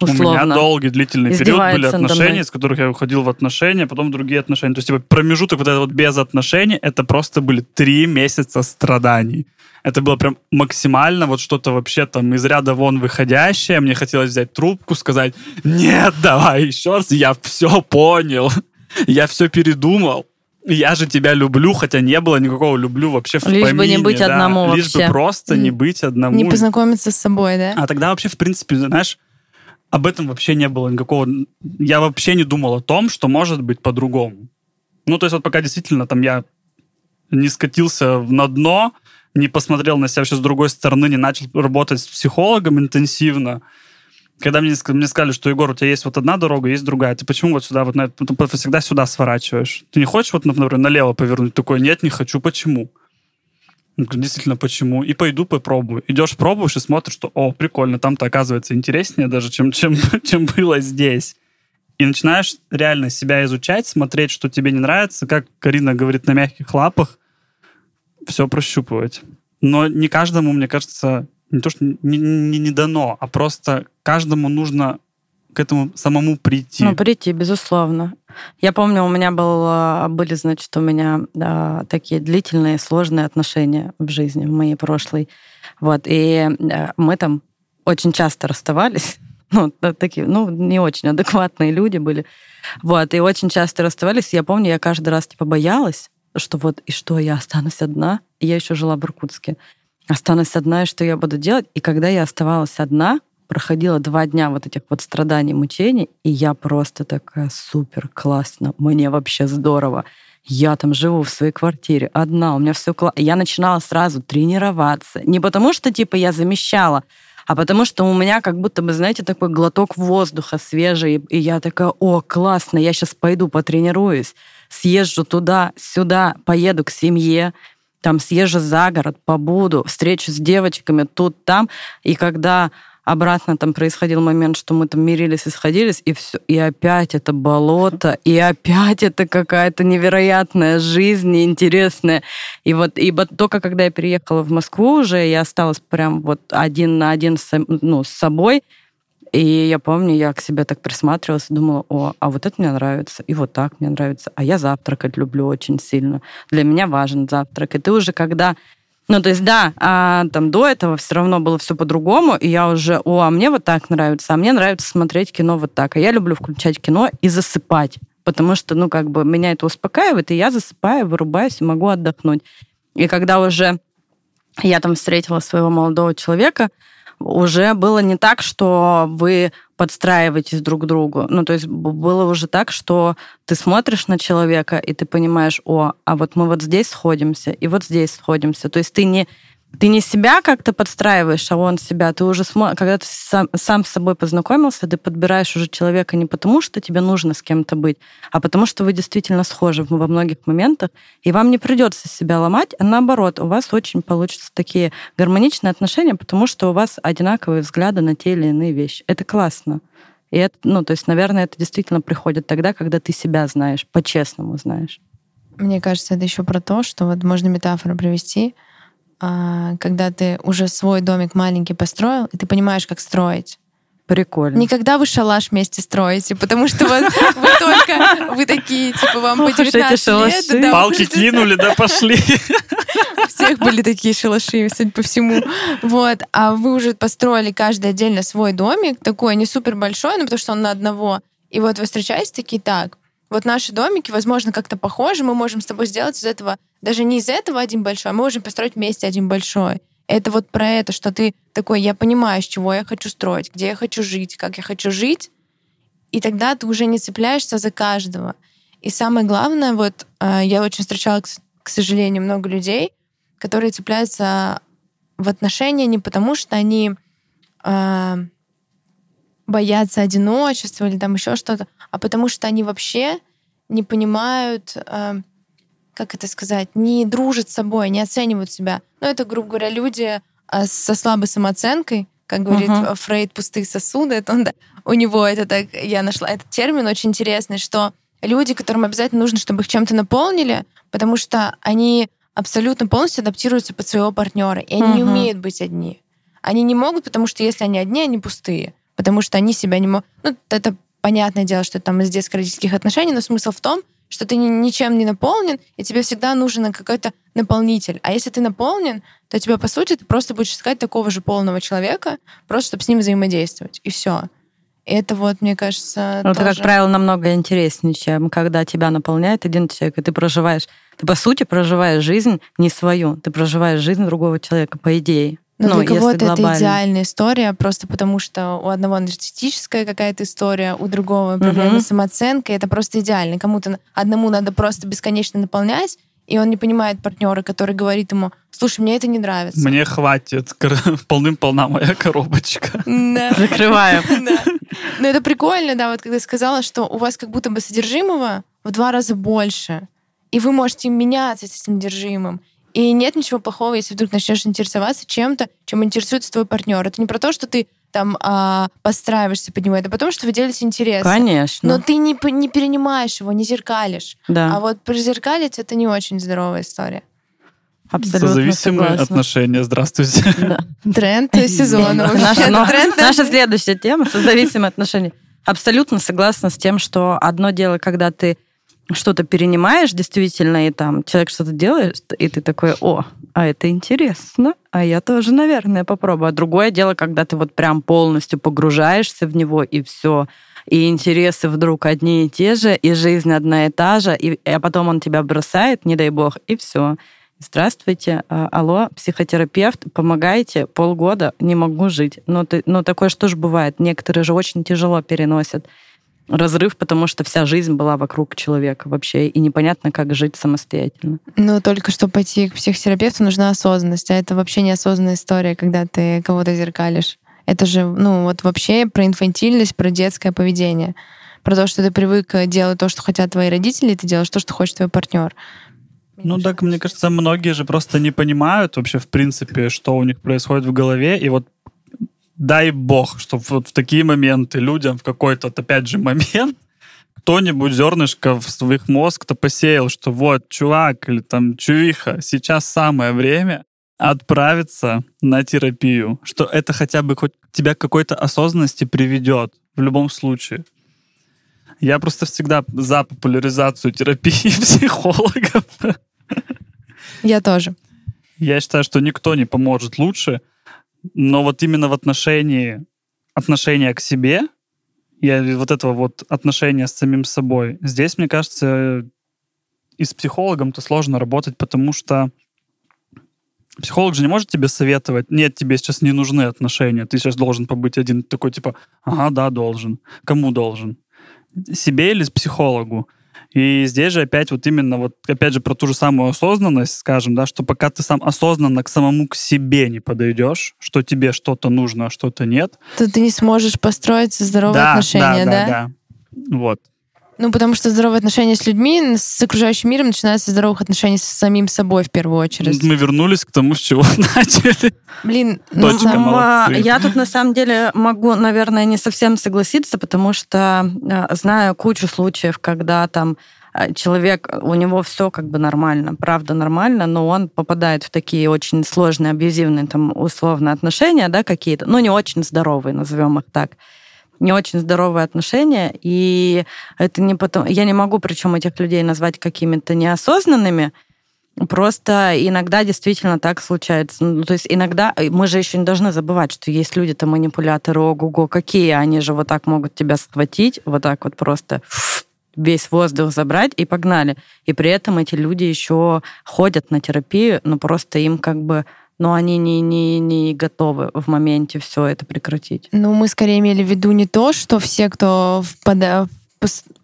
У условно. меня долгий, длительный период были отношения, с которых я уходил в отношения, потом в другие отношения. То есть, типа, промежуток вот этот вот без отношений, это просто были три месяца страданий. Это было прям максимально вот что-то вообще там из ряда вон выходящее. Мне хотелось взять трубку, сказать, нет, давай еще раз, я все понял, я все передумал. Я же тебя люблю, хотя не было никакого люблю вообще в Лишь бы не помине, быть да. одному Лишь вообще. бы просто не быть одному. не познакомиться с собой, да? А тогда вообще, в принципе, знаешь, об этом вообще не было никакого... Я вообще не думал о том, что может быть по-другому. Ну, то есть вот пока действительно там я не скатился на дно, не посмотрел на себя вообще с другой стороны, не начал работать с психологом интенсивно, когда мне, мне сказали, что, Егор, у тебя есть вот одна дорога, есть другая, ты почему вот сюда, вот на всегда сюда сворачиваешь? Ты не хочешь вот, например, налево повернуть? Такой, нет, не хочу, почему? Говорю, Действительно, почему? И пойду попробую. Идешь, пробуешь и смотришь, что, о, прикольно, там-то оказывается интереснее даже, чем, чем, чем было здесь. и начинаешь реально себя изучать, смотреть, что тебе не нравится, как Карина говорит, на мягких лапах, все прощупывать. Но не каждому, мне кажется, не то, что не, не, не дано, а просто каждому нужно к этому самому прийти. Ну, прийти, безусловно. Я помню, у меня был, а, были, значит, у меня да, такие длительные, сложные отношения в жизни, в моей прошлой. Вот, и э, мы там очень часто расставались. Ну, такие, ну, не очень адекватные люди были. Вот, и очень часто расставались. Я помню, я каждый раз, типа, боялась, что вот, и что, я останусь одна? Я еще жила в Иркутске. Останусь одна, и что я буду делать? И когда я оставалась одна, проходила два дня вот этих вот страданий, мучений, и я просто такая супер классно, мне вообще здорово. Я там живу в своей квартире одна, у меня все классно. Я начинала сразу тренироваться. Не потому что, типа, я замещала, а потому что у меня как будто бы, знаете, такой глоток воздуха свежий, и я такая, о, классно, я сейчас пойду потренируюсь, съезжу туда, сюда, поеду к семье, там съезжу за город, побуду, встречу с девочками тут, там, и когда обратно там происходил момент, что мы там мирились и сходились, и все, и опять это болото, и опять это какая-то невероятная жизнь, неинтересная. И вот, и вот только когда я переехала в Москву уже, я осталась прям вот один на один с, ну, с собой, и я помню, я к себе так присматривалась и думала, о, а вот это мне нравится, и вот так мне нравится, а я завтракать люблю очень сильно. Для меня важен завтрак. И ты уже когда ну, то есть, да, а, там до этого все равно было все по-другому, и я уже, о, а мне вот так нравится, а мне нравится смотреть кино вот так. А я люблю включать кино и засыпать, потому что, ну, как бы меня это успокаивает, и я засыпаю, вырубаюсь и могу отдохнуть. И когда уже я там встретила своего молодого человека, уже было не так, что вы подстраиваетесь друг к другу. Ну, то есть было уже так, что ты смотришь на человека, и ты понимаешь, о, а вот мы вот здесь сходимся, и вот здесь сходимся. То есть ты не ты не себя как-то подстраиваешь, а он себя. Ты уже, смо... когда ты сам, сам с собой познакомился, ты подбираешь уже человека не потому, что тебе нужно с кем-то быть, а потому что вы действительно схожи во многих моментах, и вам не придется себя ломать, а наоборот, у вас очень получатся такие гармоничные отношения, потому что у вас одинаковые взгляды на те или иные вещи. Это классно. И это, ну, то есть, наверное, это действительно приходит тогда, когда ты себя знаешь, по-честному знаешь. Мне кажется, это еще про то, что вот можно метафору привести — когда ты уже свой домик маленький построил, и ты понимаешь, как строить. Прикольно. Никогда вы шалаш вместе строите, потому что вот вы только, вы такие, типа, вам по 19 лет. Да, Палки кинули, да, пошли. У всех были такие шалаши, судя по всему. Вот. А вы уже построили каждый отдельно свой домик, такой не супер большой, но потому что он на одного. И вот вы встречаетесь такие, так, вот наши домики, возможно, как-то похожи, мы можем с тобой сделать из этого, даже не из этого один большой, а мы можем построить вместе один большой. Это вот про это, что ты такой, я понимаю, с чего я хочу строить, где я хочу жить, как я хочу жить, и тогда ты уже не цепляешься за каждого. И самое главное, вот э, я очень встречала, к сожалению, много людей, которые цепляются в отношения не потому, что они э, боятся одиночества или там еще что-то, а потому что они вообще не понимают, э, как это сказать, не дружат с собой, не оценивают себя. Ну, это, грубо говоря, люди э, со слабой самооценкой, как говорит uh-huh. Фрейд, пустые сосуды. Это он, да, у него это так, я нашла этот термин очень интересный, что люди, которым обязательно нужно, чтобы их чем-то наполнили, потому что они абсолютно полностью адаптируются под своего партнера, и они uh-huh. не умеют быть одни. Они не могут, потому что если они одни, они пустые потому что они себя не могут... Ну, это понятное дело, что там из детско-родительских отношений, но смысл в том, что ты ничем не наполнен, и тебе всегда нужен какой-то наполнитель. А если ты наполнен, то тебя, по сути, ты просто будешь искать такого же полного человека, просто чтобы с ним взаимодействовать. И все. И это вот, мне кажется, ну, тоже... Это, как правило, намного интереснее, чем когда тебя наполняет один человек, и ты проживаешь... Ты, по сути, проживаешь жизнь не свою, ты проживаешь жизнь другого человека, по идее. Но ну, для кого-то это идеальная история, просто потому что у одного нарциссическая какая-то история, у другого проблемы угу. с самооценкой. Это просто идеально. Кому-то одному надо просто бесконечно наполнять, и он не понимает партнера, который говорит ему, слушай, мне это не нравится. Мне хватит, полным-полна моя коробочка. Да. Закрываем. Да. Но это прикольно, да, вот когда сказала, что у вас как будто бы содержимого в два раза больше, и вы можете меняться с этим содержимым. И нет ничего плохого, если вдруг начнешь интересоваться чем-то, чем интересуется твой партнер. Это не про то, что ты там а, подстраиваешься под него, это потому, что вы делите интерес. Конечно. Но ты не, не перенимаешь его, не зеркалишь. Да. А вот прозеркалить это не очень здоровая история. Абсолютно Созависимые согласна. отношения. Здравствуйте. Да. Тренд сезона. Наша, но- Тренд наша следующая тема — созависимые отношения. Абсолютно согласна с тем, что одно дело, когда ты что-то перенимаешь действительно, и там человек что-то делает, и ты такой, о, а это интересно, а я тоже, наверное, попробую. А другое дело, когда ты вот прям полностью погружаешься в него, и все, и интересы вдруг одни и те же, и жизнь одна и та же, и, а потом он тебя бросает, не дай бог, и все. Здравствуйте, а, алло, психотерапевт, помогайте, полгода не могу жить. Ну, ты, ну такое что же бывает. Некоторые же очень тяжело переносят разрыв, потому что вся жизнь была вокруг человека вообще, и непонятно, как жить самостоятельно. Ну, только чтобы пойти к психотерапевту, нужна осознанность. А это вообще неосознанная история, когда ты кого-то зеркалишь. Это же, ну, вот вообще про инфантильность, про детское поведение. Про то, что ты привык делать то, что хотят твои родители, и ты делаешь то, что хочет твой партнер. Ну так, мне кажется, многие же просто не понимают вообще, в принципе, что у них происходит в голове. И вот дай бог, чтобы вот в такие моменты людям в какой-то, опять же, момент кто-нибудь зернышко в своих мозг-то посеял, что вот, чувак или там чувиха, сейчас самое время отправиться на терапию, что это хотя бы хоть тебя к какой-то осознанности приведет в любом случае. Я просто всегда за популяризацию терапии психологов. Я тоже. Я считаю, что никто не поможет лучше, но вот именно в отношении отношения к себе и вот этого вот отношения с самим собой, здесь, мне кажется, и с психологом-то сложно работать, потому что психолог же не может тебе советовать, нет, тебе сейчас не нужны отношения, ты сейчас должен побыть один, такой типа, ага, да, должен. Кому должен? Себе или с психологу? И здесь же опять вот именно вот, опять же, про ту же самую осознанность, скажем, да, что пока ты сам осознанно к самому к себе не подойдешь, что тебе что-то нужно, а что-то нет. То ты не сможешь построить здоровые да, отношения, да, да? да, да. Вот. Ну, потому что здоровые отношения с людьми, с окружающим миром начинаются с здоровых отношений с самим собой в первую очередь. Мы вернулись к тому, с чего начали. Блин, ну, Точка, сам- молодцы. Я тут на самом деле могу, наверное, не совсем согласиться, потому что э, знаю кучу случаев, когда там э, человек, у него все как бы нормально, правда нормально, но он попадает в такие очень сложные, абьюзивные там условно отношения, да, какие-то, ну, не очень здоровые, назовем их так не очень здоровые отношения, и это не потом... Я не могу, причем этих людей назвать какими-то неосознанными, Просто иногда действительно так случается. Ну, то есть иногда мы же еще не должны забывать, что есть люди-то манипуляторы, ого-го, какие они же вот так могут тебя схватить, вот так вот просто весь воздух забрать и погнали. И при этом эти люди еще ходят на терапию, но просто им как бы, но они не, не, не готовы в моменте все это прекратить. Ну, мы скорее имели в виду не то, что все, кто впада-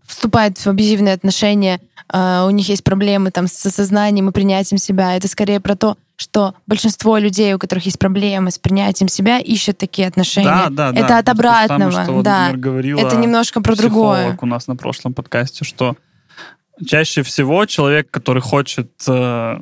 вступает в абьюзивные отношения, э, у них есть проблемы там с осознанием и принятием себя. Это скорее про то, что большинство людей, у которых есть проблемы с принятием себя, ищут такие отношения. Да, да, да. Это от То же самое, обратного. что да. говорила Это немножко про другое. у нас на прошлом подкасте, что чаще всего человек, который хочет э,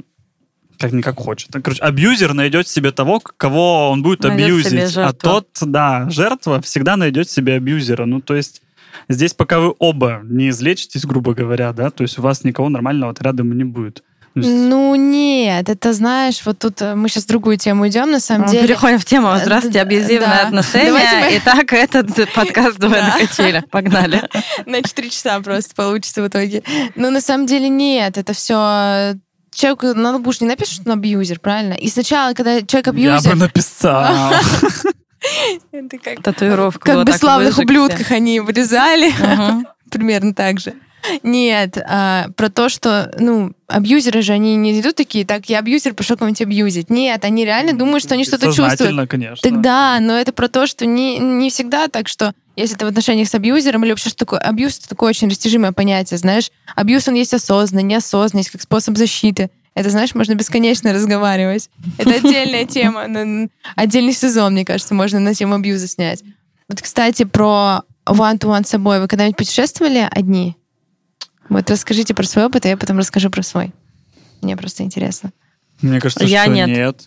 как не как хочет. Короче, абьюзер найдет себе того, кого он будет Найдет абьюзить. А тот, да, жертва всегда найдет себе абьюзера. Ну, то есть здесь пока вы оба не излечитесь, грубо говоря, да, то есть у вас никого нормального рядом не будет. Есть- Ну нет, это знаешь, вот тут э, мы сейчас в другую тему идем, на самом Мы деле. Переходим в тему. Здравствуйте, Да. абьюзивные отношения. Давайте мы- Итак, этот подкаст «Двое Да. качелях». Погнали. На 4 часа просто получится в итоге. Но на самом деле нет, это все человеку на лбу ж не напишут, что он абьюзер, правильно? И сначала, когда человек Я абьюзер, бы написал. это как, Татуировку. как вот бы так славных выжигся. ублюдках они вырезали, примерно так же. Нет, а, про то, что, ну, абьюзеры же, они не идут такие, так, я абьюзер, пошел кого-нибудь абьюзить. Нет, они реально думают, что они что-то чувствуют. Конечно. Тогда, но это про то, что не, не всегда так, что если ты в отношениях с абьюзером, или вообще что такое абьюз, это такое очень растяжимое понятие, знаешь. Абьюз, он есть осознанно, неосознанно, есть как способ защиты. Это, знаешь, можно бесконечно разговаривать. Это отдельная тема, отдельный сезон, мне кажется, можно на тему абьюза снять. Вот, кстати, про one-to-one с собой. Вы когда-нибудь путешествовали одни? Вот расскажите про свой опыт, а я потом расскажу про свой. Мне просто интересно. Мне кажется, Я что нет. нет.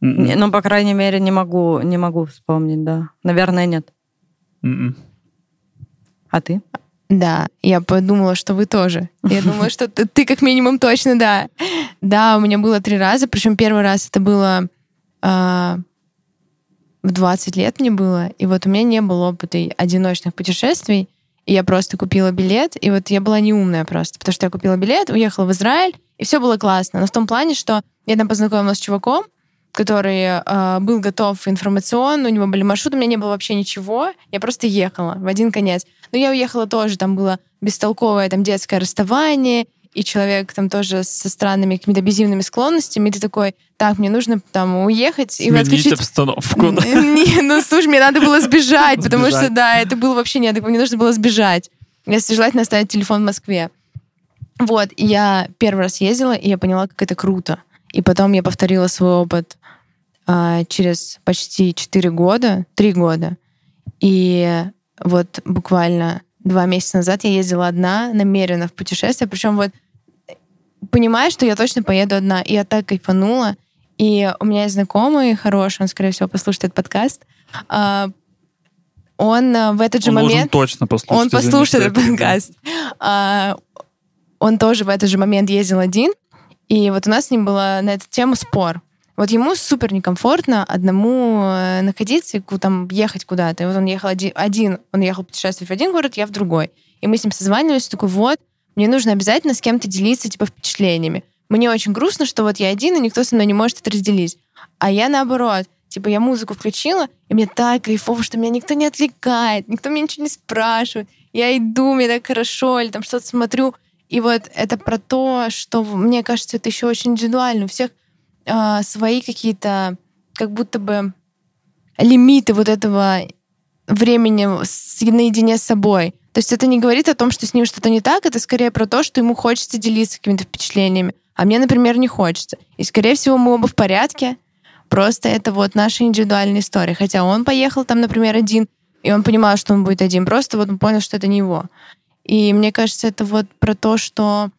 Не-. Ну, по крайней мере, не могу, не могу вспомнить, да. Наверное, нет. М-м. А ты? Да, я подумала, что вы тоже. Я думала, что ты, ты как минимум точно, да. Да, у меня было три раза, причем первый раз это было а, в 20 лет мне было, и вот у меня не было опыта одиночных путешествий, и я просто купила билет, и вот я была неумная просто, потому что я купила билет, уехала в Израиль, и все было классно, но в том плане, что я там познакомилась с чуваком, который э, был готов информационно, у него были маршруты, у меня не было вообще ничего, я просто ехала в один конец. Но я уехала тоже, там было бестолковое там детское расставание, и человек там тоже со странными какими-то абьюзивными склонностями, и ты такой, так, мне нужно там уехать и Сменить отключить... обстановку. да. Не, ну слушай, мне надо было сбежать, потому что, да, это было вообще неадекватно, мне нужно было сбежать. Если желательно оставить телефон в Москве. Вот, и я первый раз ездила, и я поняла, как это круто. И потом я повторила свой опыт а, через почти 4 года, 3 года. И вот буквально два месяца назад я ездила одна, намеренно в путешествие. Причем вот понимаю, что я точно поеду одна. И я так кайфанула. И у меня есть знакомый хороший, он, скорее всего, послушает этот подкаст. А, Он а, в этот же Он момент... точно послушать. Он послушает этот подкаст. А, Он тоже в этот же момент ездил один. И вот у нас с ним была на эту тему спор. Вот ему супер некомфортно одному э, находиться там ехать куда-то. И вот он ехал один, один, он ехал путешествовать в один город, я в другой. И мы с ним созванивались, такой, вот, мне нужно обязательно с кем-то делиться, типа, впечатлениями. Мне очень грустно, что вот я один, и никто со мной не может это разделить. А я наоборот, типа, я музыку включила, и мне так кайфово, что меня никто не отвлекает, никто меня ничего не спрашивает. Я иду, мне так хорошо, или там что-то смотрю. И вот это про то, что, мне кажется, это еще очень индивидуально. У всех а, свои какие-то, как будто бы лимиты вот этого времени с- наедине с собой. То есть это не говорит о том, что с ним что-то не так, это скорее про то, что ему хочется делиться какими-то впечатлениями. А мне, например, не хочется. И, скорее всего, мы оба в порядке. Просто это вот наша индивидуальная история. Хотя он поехал там, например, один, и он понимал, что он будет один. Просто вот он понял, что это не его. И мне кажется, это вот про то, что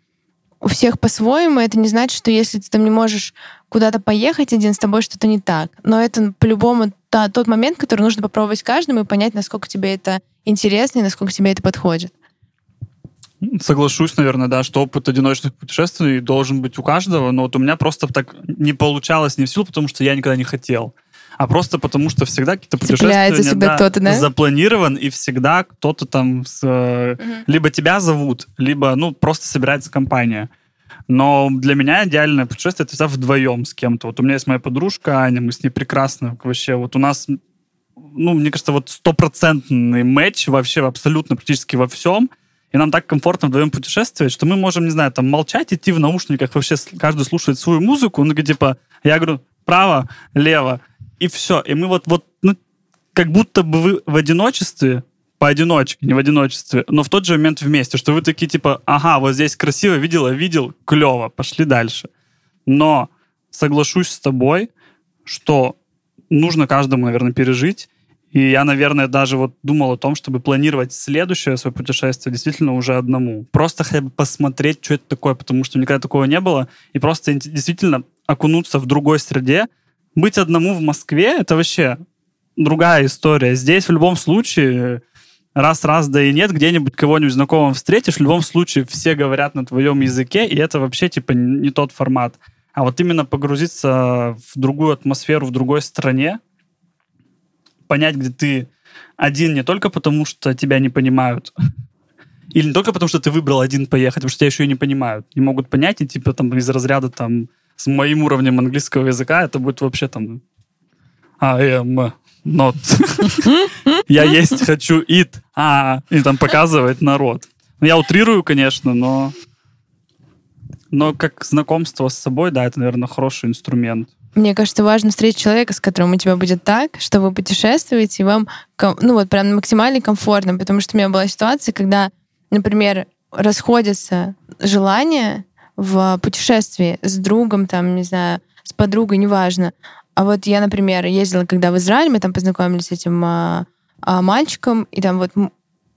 у всех по-своему. Это не значит, что если ты там не можешь куда-то поехать один, с тобой что-то не так. Но это по-любому та- тот момент, который нужно попробовать каждому и понять, насколько тебе это интересно и насколько тебе это подходит. Соглашусь, наверное, да, что опыт одиночных путешествий должен быть у каждого, но вот у меня просто так не получалось не в силу, потому что я никогда не хотел, а просто потому что всегда какие-то путешествия всегда кто-то, да? запланирован, и всегда кто-то там с, э, либо тебя зовут, либо, ну, просто собирается компания. Но для меня идеальное путешествие это всегда вдвоем с кем-то. Вот у меня есть моя подружка Аня, мы с ней прекрасно вообще. Вот у нас, ну, мне кажется, вот стопроцентный матч вообще абсолютно практически во всем. И нам так комфортно вдвоем путешествовать, что мы можем, не знаю, там молчать, идти в наушниках, вообще каждый слушает свою музыку. Ну, типа, я говорю, право, лево, и все. И мы вот, вот ну, как будто бы вы в одиночестве, поодиночке, не в одиночестве, но в тот же момент вместе, что вы такие типа, ага, вот здесь красиво, видела, видел, клево, пошли дальше. Но соглашусь с тобой, что нужно каждому, наверное, пережить. И я, наверное, даже вот думал о том, чтобы планировать следующее свое путешествие действительно уже одному. Просто хотя бы посмотреть, что это такое, потому что никогда такого не было. И просто действительно окунуться в другой среде. Быть одному в Москве — это вообще другая история. Здесь в любом случае раз-раз, да и нет, где-нибудь кого-нибудь знакомого встретишь, в любом случае все говорят на твоем языке, и это вообще типа не тот формат. А вот именно погрузиться в другую атмосферу, в другой стране, понять, где ты один не только потому, что тебя не понимают, или не только потому, что ты выбрал один поехать, потому что тебя еще и не понимают. Не могут понять, и типа там из разряда там с моим уровнем английского языка это будет вообще там am not. Я есть хочу eat. А, и там показывает народ. Ну, Я утрирую, конечно, но... Но как знакомство с собой, да, это, наверное, хороший инструмент. Мне кажется, важно встретить человека, с которым у тебя будет так, что вы путешествуете, и вам, ну вот прям максимально комфортно, потому что у меня была ситуация, когда, например, расходятся желания в путешествии с другом, там, не знаю, с подругой, неважно. А вот я, например, ездила, когда в Израиль, мы там познакомились с этим а, а, мальчиком, и там вот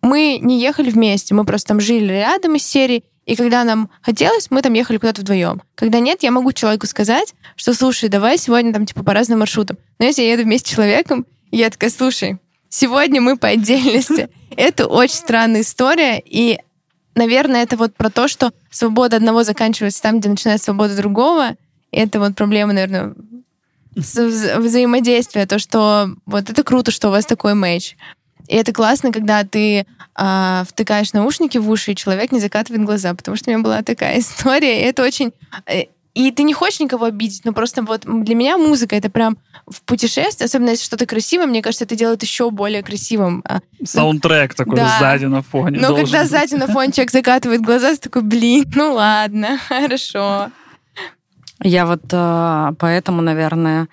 мы не ехали вместе, мы просто там жили рядом из серии, И когда нам хотелось, мы там ехали куда-то вдвоем. Когда нет, я могу человеку сказать, что, слушай, давай сегодня там типа по разным маршрутам. Но если я еду вместе с человеком, я такая, слушай, сегодня мы по отдельности. Это очень странная история, и, наверное, это вот про то, что свобода одного заканчивается там, где начинается свобода другого. Это вот проблема, наверное, вза- взаимодействия, то, что вот это круто, что у вас такой матч. И это классно, когда ты а, втыкаешь наушники в уши, и человек не закатывает глаза, потому что у меня была такая история, и это очень... э, И ты не хочешь никого обидеть, но просто вот для меня музыка — это прям в путешествии, особенно если что-то красивое, мне кажется, это делает еще более красивым. А, Саундтрек такой Да. сзади на фоне. Но когда быть. сзади на фоне человек закатывает глаза, ты такой, блин, ну ладно, хорошо. Я вот э, поэтому, наверное,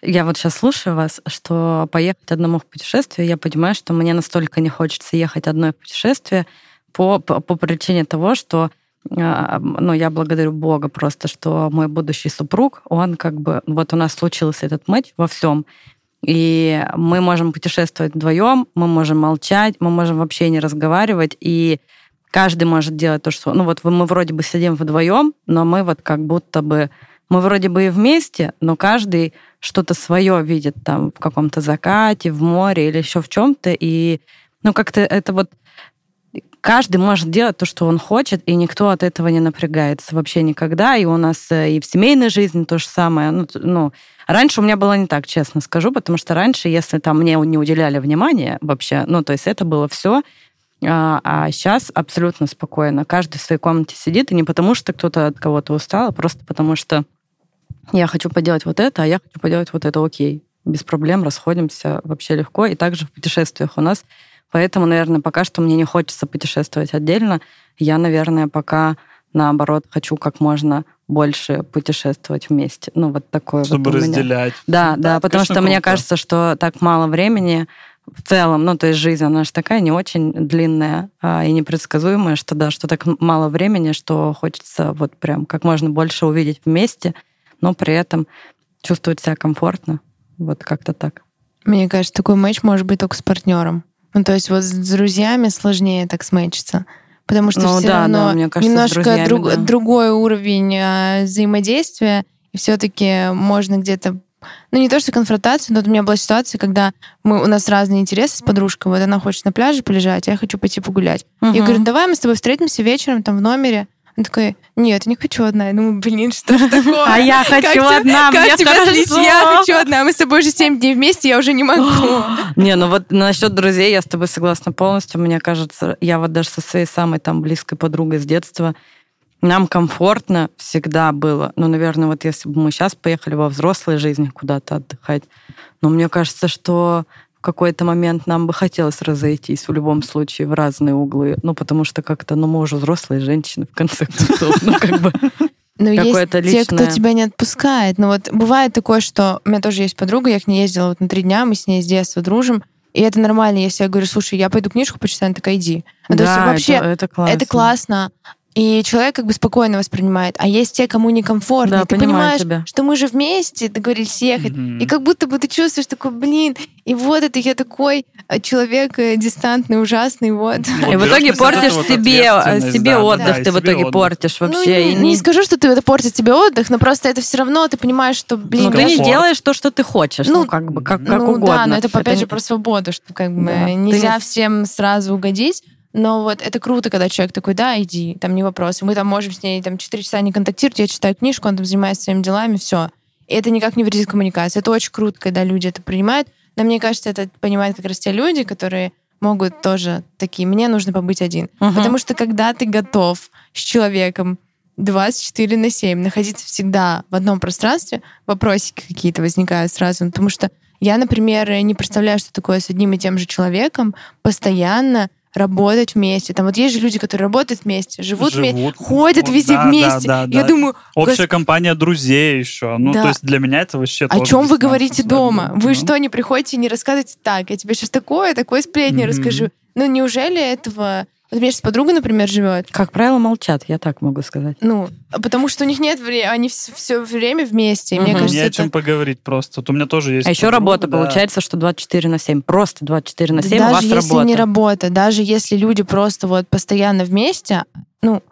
я вот сейчас слушаю вас, что поехать одному в путешествие, я понимаю, что мне настолько не хочется ехать одной в путешествие по, по, по причине того, что э, ну, я благодарю Бога просто, что мой будущий супруг, он как бы... Вот у нас случился этот матч во всем, и мы можем путешествовать вдвоем, мы можем молчать, мы можем вообще не разговаривать, и каждый может делать то, что... Ну вот мы вроде бы сидим вдвоем, но мы вот как будто бы... Мы вроде бы и вместе, но каждый что-то свое видит там в каком-то закате, в море или еще в чем-то. И ну как-то это вот каждый может делать то, что он хочет, и никто от этого не напрягается вообще никогда. И у нас э, и в семейной жизни то же самое. Ну, ну, раньше у меня было не так, честно скажу, потому что раньше, если там мне не уделяли внимания вообще, ну, то есть это было все, а, а сейчас абсолютно спокойно. Каждый в своей комнате сидит, и не потому, что кто-то от кого-то устал, а просто потому, что я хочу поделать вот это, а я хочу поделать вот это, окей. Без проблем расходимся вообще легко. И также в путешествиях у нас. Поэтому, наверное, пока что мне не хочется путешествовать отдельно. Я, наверное, пока наоборот хочу как можно больше путешествовать вместе. Ну, вот такое Чтобы вот у меня. разделять. Да, да, потому конечно, что мне круто. кажется, что так мало времени в целом, ну, то есть жизнь, она же такая не очень длинная а, и непредсказуемая, что да, что так мало времени, что хочется вот прям как можно больше увидеть вместе, но при этом чувствовать себя комфортно. Вот как-то так. Мне кажется, такой матч может быть только с партнером. Ну, то есть вот с друзьями сложнее так сметчиться. Потому что Ну все да, равно да, мне кажется, немножко друзьями, друг- да. другой уровень а, взаимодействия, и все-таки можно где-то ну, не то, что конфронтацию, но вот у меня была ситуация, когда мы, у нас разные интересы с подружкой. Вот она хочет на пляже полежать, а я хочу пойти погулять. Я Мгм. говорю, давай мы с тобой встретимся вечером там в номере. Она такая, нет, я не хочу одна. Я думаю, блин, что ж такое? А я Как хочу одна, как тебя злить? хорошо. Я хочу одна. Мы с тобой уже 7 дней вместе, я уже не могу. Не, ну вот насчет друзей я с тобой согласна полностью. Мне кажется, я вот даже со своей самой там близкой подругой с детства, нам комфортно всегда было. Ну, наверное, вот если бы мы сейчас поехали во взрослой жизни куда-то отдыхать, но мне кажется, что в какой-то момент нам бы хотелось разойтись в любом случае в разные углы. Ну, потому что как-то, ну, мы уже взрослые женщины, в конце концов. Ну, как бы... Но есть те, кто тебя не отпускает. Ну вот бывает такое, что у меня тоже есть подруга, я к ней ездила вот на три дня, мы с ней с детства дружим. И это нормально, если я говорю, слушай, я пойду книжку почитаю, она такая, иди. Ну, то есть Да, вообще это, это классно. это классно. И человек как бы спокойно воспринимает. А есть те, кому некомфортно. Да, и ты понимаешь, тебя. что мы же вместе договорились ехать. Мгм. И как будто бы ты чувствуешь такой, блин, и вот это я такой э, человек э, дистантный, ужасный, вот. Вот И в итоге портишь вот себе, э, себе да, отдых, да, ты в итоге отдых. портишь вообще. ну, и не, не скажу, что ты это портит тебе отдых, но просто это все равно ты понимаешь, что, блин, Ну, ты не делаешь то, что ты хочешь. Ну, Ну, как бы, как, как ну, угодно. Да, но это, опять не- же, про свободу, что как бы Да. Ты нельзя не- всем сразу угодить. Но вот это круто, когда человек такой, да, иди, там не вопрос. Мы там можем с ней там 4 часа не контактировать, я читаю книжку, он там занимается своими делами, все. И это никак не вредит коммуникации. Это очень круто, когда люди это принимают. Но мне кажется, это понимают как раз те люди, которые могут тоже такие, мне нужно побыть один. Мгм. Потому что когда ты готов с человеком 24 на 7 находиться всегда в одном пространстве, вопросики какие-то возникают сразу. Ну, Потому что я, например, не представляю, что такое с одним и тем же человеком постоянно работать вместе. Там вот есть же люди, которые работают вместе, живут, вместе, Живут. ходят Вот, везде да, вместе. да, да, Я да. думаю, Общая компания друзей еще. Ну, Да. то есть для меня это вообще о чем вы говорите дома? Вы Ну. что, не приходите и не рассказываете так? Я тебе сейчас такое, такое сплетни Мгм. расскажу. Ну, неужели этого... Вот у меня сейчас подруга, например, живет. Как правило, молчат, я так могу сказать. Ну, потому что у них нет времени, они все, время вместе. Мне кажется, Не о это... чем поговорить просто. Вот у меня тоже есть А еще работа, да. получается, что 24 на 7. Просто 24 на Да 7 у даже вас если работа. не работа, даже если люди просто вот постоянно вместе, ну,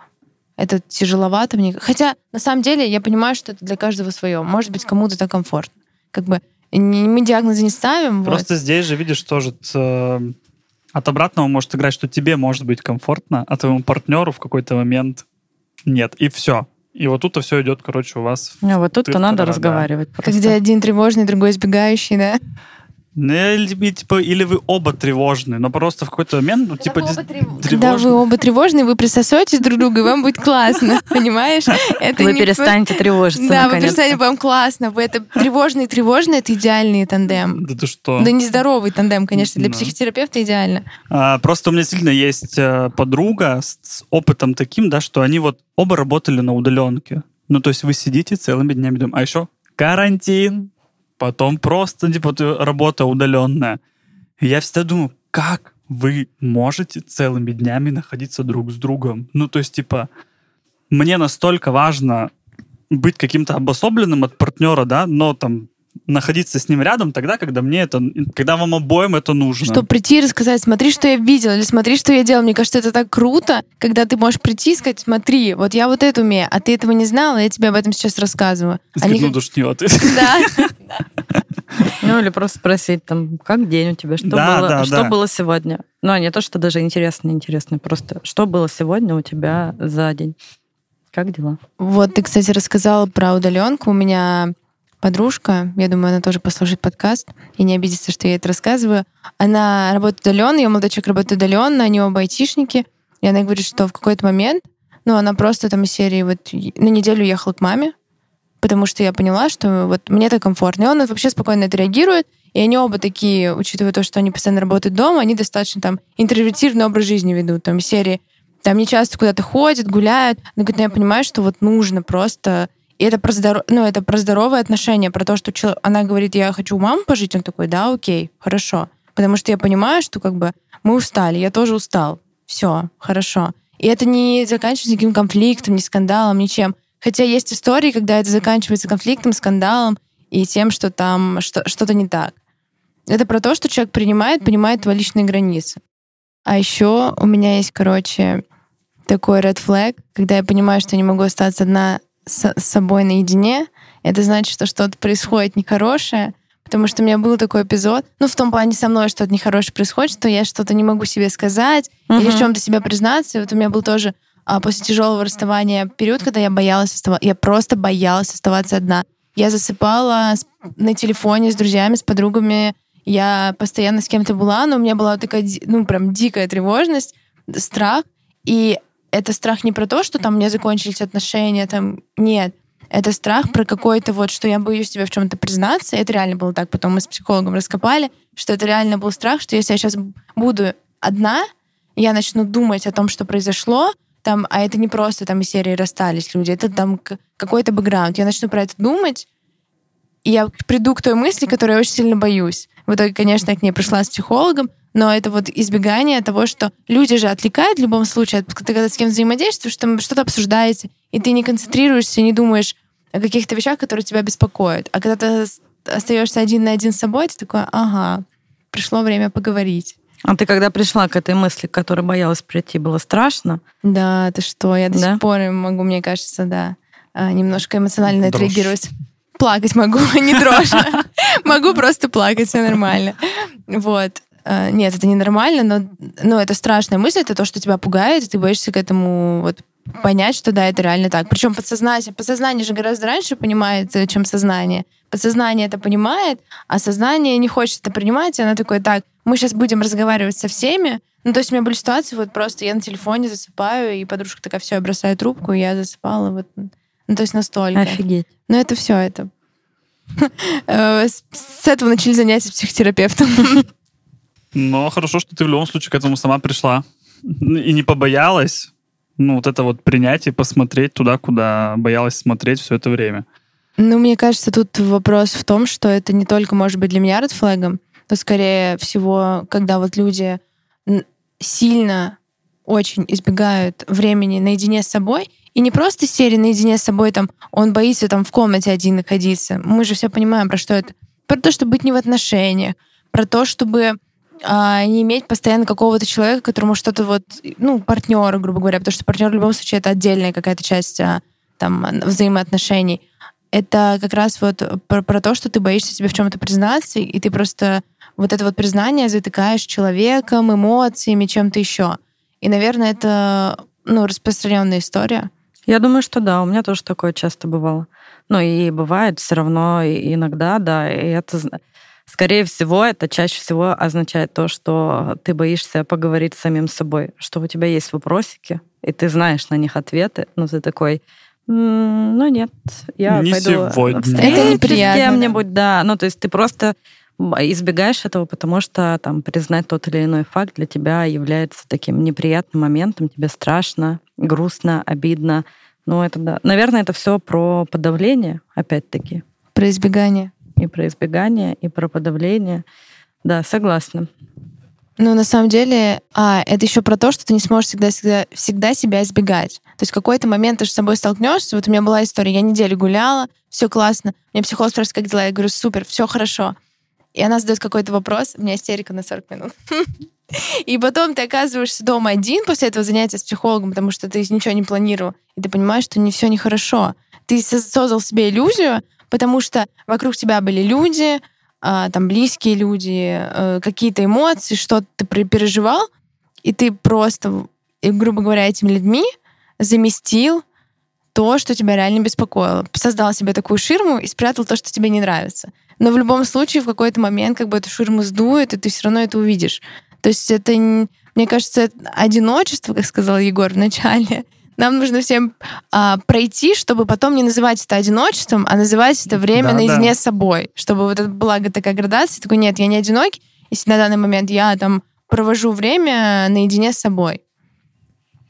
это тяжеловато мне. Хотя, на самом деле, я понимаю, что это для каждого свое. Может быть, кому-то это комфортно. Как бы не- мы диагнозы не ставим. вот. Просто здесь же, видишь, тоже от обратного может играть, что тебе может быть комфортно, а твоему партнеру в какой-то момент нет. И все. И вот тут-то все идет, короче, у вас. в- Ну, вот тут-то надо да. разговаривать. просто. Когда один тревожный, другой избегающий, да? Ну, или, типа, или вы оба тревожны, но просто в какой-то момент, ну, типа, Когда вы тревожны. оба тревожные, вы присосетесь друг к другу, и вам будет классно, понимаешь? Это Вы не- перестанете тревожиться, Да, вы перестанете, вам классно. Вы это тревожный и тревожный, это идеальный тандем. Да ты что? Да нездоровый тандем, конечно, для Да. психотерапевта идеально. А, просто у меня действительно есть э, подруга с, с опытом таким, да, что они вот оба работали на удаленке. Ну, то есть вы сидите целыми днями дома. А еще карантин, потом просто типа э, работа удаленная. И я всегда думаю, как вы можете целыми днями находиться друг с другом? Ну, то есть, типа, мне настолько важно быть каким-то обособленным от партнера, да, но там находиться с ним рядом тогда, когда мне это, когда вам обоим это нужно. Чтобы прийти и рассказать, смотри, что я видела, или смотри, что я делала. Мне кажется, это так круто, когда ты можешь прийти и сказать, смотри, вот я вот это умею, а ты этого не знала, я тебе об этом сейчас рассказываю. Они ну, душнило ты. Да. Ну, или просто спросить, там, как день у тебя, что, Да, было, да, что да. было сегодня. Ну, а не то, что даже интересно, интересно, просто что было сегодня у тебя за день. Как дела? Вот ты, кстати, рассказала про удаленку. У меня подружка, я думаю, она тоже послушает подкаст и не обидится, что я это рассказываю. Она работает удаленно, ее молодой работает удаленно, они оба айтишники. И она говорит, что в какой-то момент, ну, она просто там из серии вот на неделю уехала к маме, потому что я поняла, что вот мне это комфортно. И он вообще спокойно это реагирует, и они оба такие, учитывая то, что они постоянно работают дома, они достаточно там интровертированный образ жизни ведут, там из серии там не часто куда-то ходят, гуляют. Но говорит, ну, я понимаю, что вот нужно просто... И это про, здоров... ну, это про здоровые отношения, про то, что чел- она говорит, я хочу у мамы пожить, он такой, да, окей, хорошо. Потому что я понимаю, что как бы мы устали, я тоже устал. Все, хорошо. И это не заканчивается никаким конфликтом, ни скандалом, ничем. Хотя есть истории, когда это заканчивается конфликтом, скандалом и тем, что там что- что-то не так. Это про то, что человек принимает, понимает твои личные границы. А еще у меня есть, короче, такой red flag, когда я понимаю, что я не могу остаться одна с, собой наедине. Это значит, что что-то происходит нехорошее, потому что у меня был такой эпизод, ну, в том плане со мной что-то нехорошее происходит, что я что-то не могу себе сказать или в чем-то себя признаться. И вот у меня был тоже а, после тяжелого расставания период, когда я боялась оставаться, я просто боялась оставаться одна. Я засыпала на телефоне с друзьями, с подругами, я постоянно с кем-то была, но у меня была такая, ну, прям дикая тревожность, страх. И это страх не про то, что там у меня закончились отношения, там, нет. Это страх про какой-то вот, что я боюсь тебе в чем-то признаться. Это реально было так. Потом мы с психологом раскопали, что это реально был страх, что если я сейчас буду одна, я начну думать о том, что произошло, там, а это не просто там из серии расстались люди, это там какой-то бэкграунд. Я начну про это думать, и я приду к той мысли, которой я очень сильно боюсь. В итоге, конечно, я к ней пришла с психологом, но это вот избегание того, что люди же отвлекают в любом случае. Ты когда с кем взаимодействуешь, там что-то обсуждаете, и ты не концентрируешься, не думаешь о каких-то вещах, которые тебя беспокоят. А когда ты остаешься один на один с собой, ты такой, ага, пришло время поговорить. А ты когда пришла к этой мысли, к которой боялась прийти, было страшно? Да, ты что, я до Да? сих пор могу, мне кажется, да, а, немножко эмоционально Дрожь. отреагировать. Плакать могу, не дрожь. Могу просто плакать, все нормально. Вот. А, Нет, это ненормально, но, но это страшная мысль, это то, что тебя пугает, и ты боишься к этому вот понять, что да, это реально так. Причем подсознание, подсознание же гораздо раньше понимает, э, чем сознание. Подсознание это понимает, а сознание не хочет это принимать, и оно такое, так, мы сейчас будем разговаривать со всеми. Ну, то есть у меня были ситуации, вот просто я на телефоне засыпаю, и подружка такая, все, я бросаю трубку, и я засыпала. Вот. Ну, то есть настолько. Офигеть. Но это все это. Э, С с этого начали занятия с психотерапевтом. Но хорошо, что ты в любом случае к этому сама пришла. И не побоялась. Ну, вот это вот принять и посмотреть туда, куда боялась смотреть все это время. Ну, мне кажется, тут вопрос в том, что это не только может быть для меня редфлэгом, но скорее всего, когда вот люди сильно очень избегают времени наедине с собой, и не просто серии наедине с собой, там, он боится там в комнате один находиться. Мы же все понимаем, про что это. Про то, чтобы быть не в отношениях, про то, чтобы а, не иметь постоянно какого-то человека, которому что-то вот, ну, партнера, грубо говоря, потому что партнер в любом случае это отдельная какая-то часть а, там взаимоотношений. Это как раз вот про, про то, что ты боишься себе в чем-то признаться, и ты просто вот это вот признание затыкаешь человеком, эмоциями, чем-то еще. И, наверное, это ну, распространенная история. Я думаю, что да, у меня тоже такое часто бывало. Ну и бывает все равно иногда, да, и это Скорее всего, это чаще всего означает то, что ты боишься поговорить с самим собой, что у тебя есть вопросики, и ты знаешь на них ответы, но ты такой, ну нет, я Не пойду сегодня. Это неприятно, с кем-нибудь, да. Ну, то есть ты просто избегаешь этого, потому что там признать тот или иной факт для тебя является таким неприятным моментом, тебе страшно, грустно, обидно. Ну, это да. Наверное, это все про подавление, опять-таки. Про избегание и про избегание, и про подавление. Да, согласна. Ну, на самом деле, а, это еще про то, что ты не сможешь всегда, всегда, всегда себя избегать. То есть в какой-то момент ты же с собой столкнешься. Вот у меня была история, я неделю гуляла, все классно. Мне психолог спрашивает, как дела? Я говорю, супер, все хорошо. И она задает какой-то вопрос, у меня истерика на 40 минут. И потом ты оказываешься дома один после этого занятия с психологом, потому что ты ничего не планировал, и ты понимаешь, что не все нехорошо. Ты создал себе иллюзию, потому что вокруг тебя были люди, а, там близкие люди, э, какие-то эмоции, что ты переживал, и ты просто, грубо говоря, этими людьми заместил то, что тебя реально беспокоило. Создал себе такую ширму и спрятал то, что тебе не нравится. Но в любом случае в какой-то момент как бы эту ширму сдует, и ты все равно это увидишь. То есть это, мне кажется, одиночество, как сказал Егор в начале, нам нужно всем а, пройти, чтобы потом не называть это одиночеством, а называть это время да, наедине да. с собой. Чтобы вот это была такая градация, такой, нет, я не одинокий, если на данный момент я там провожу время наедине с собой.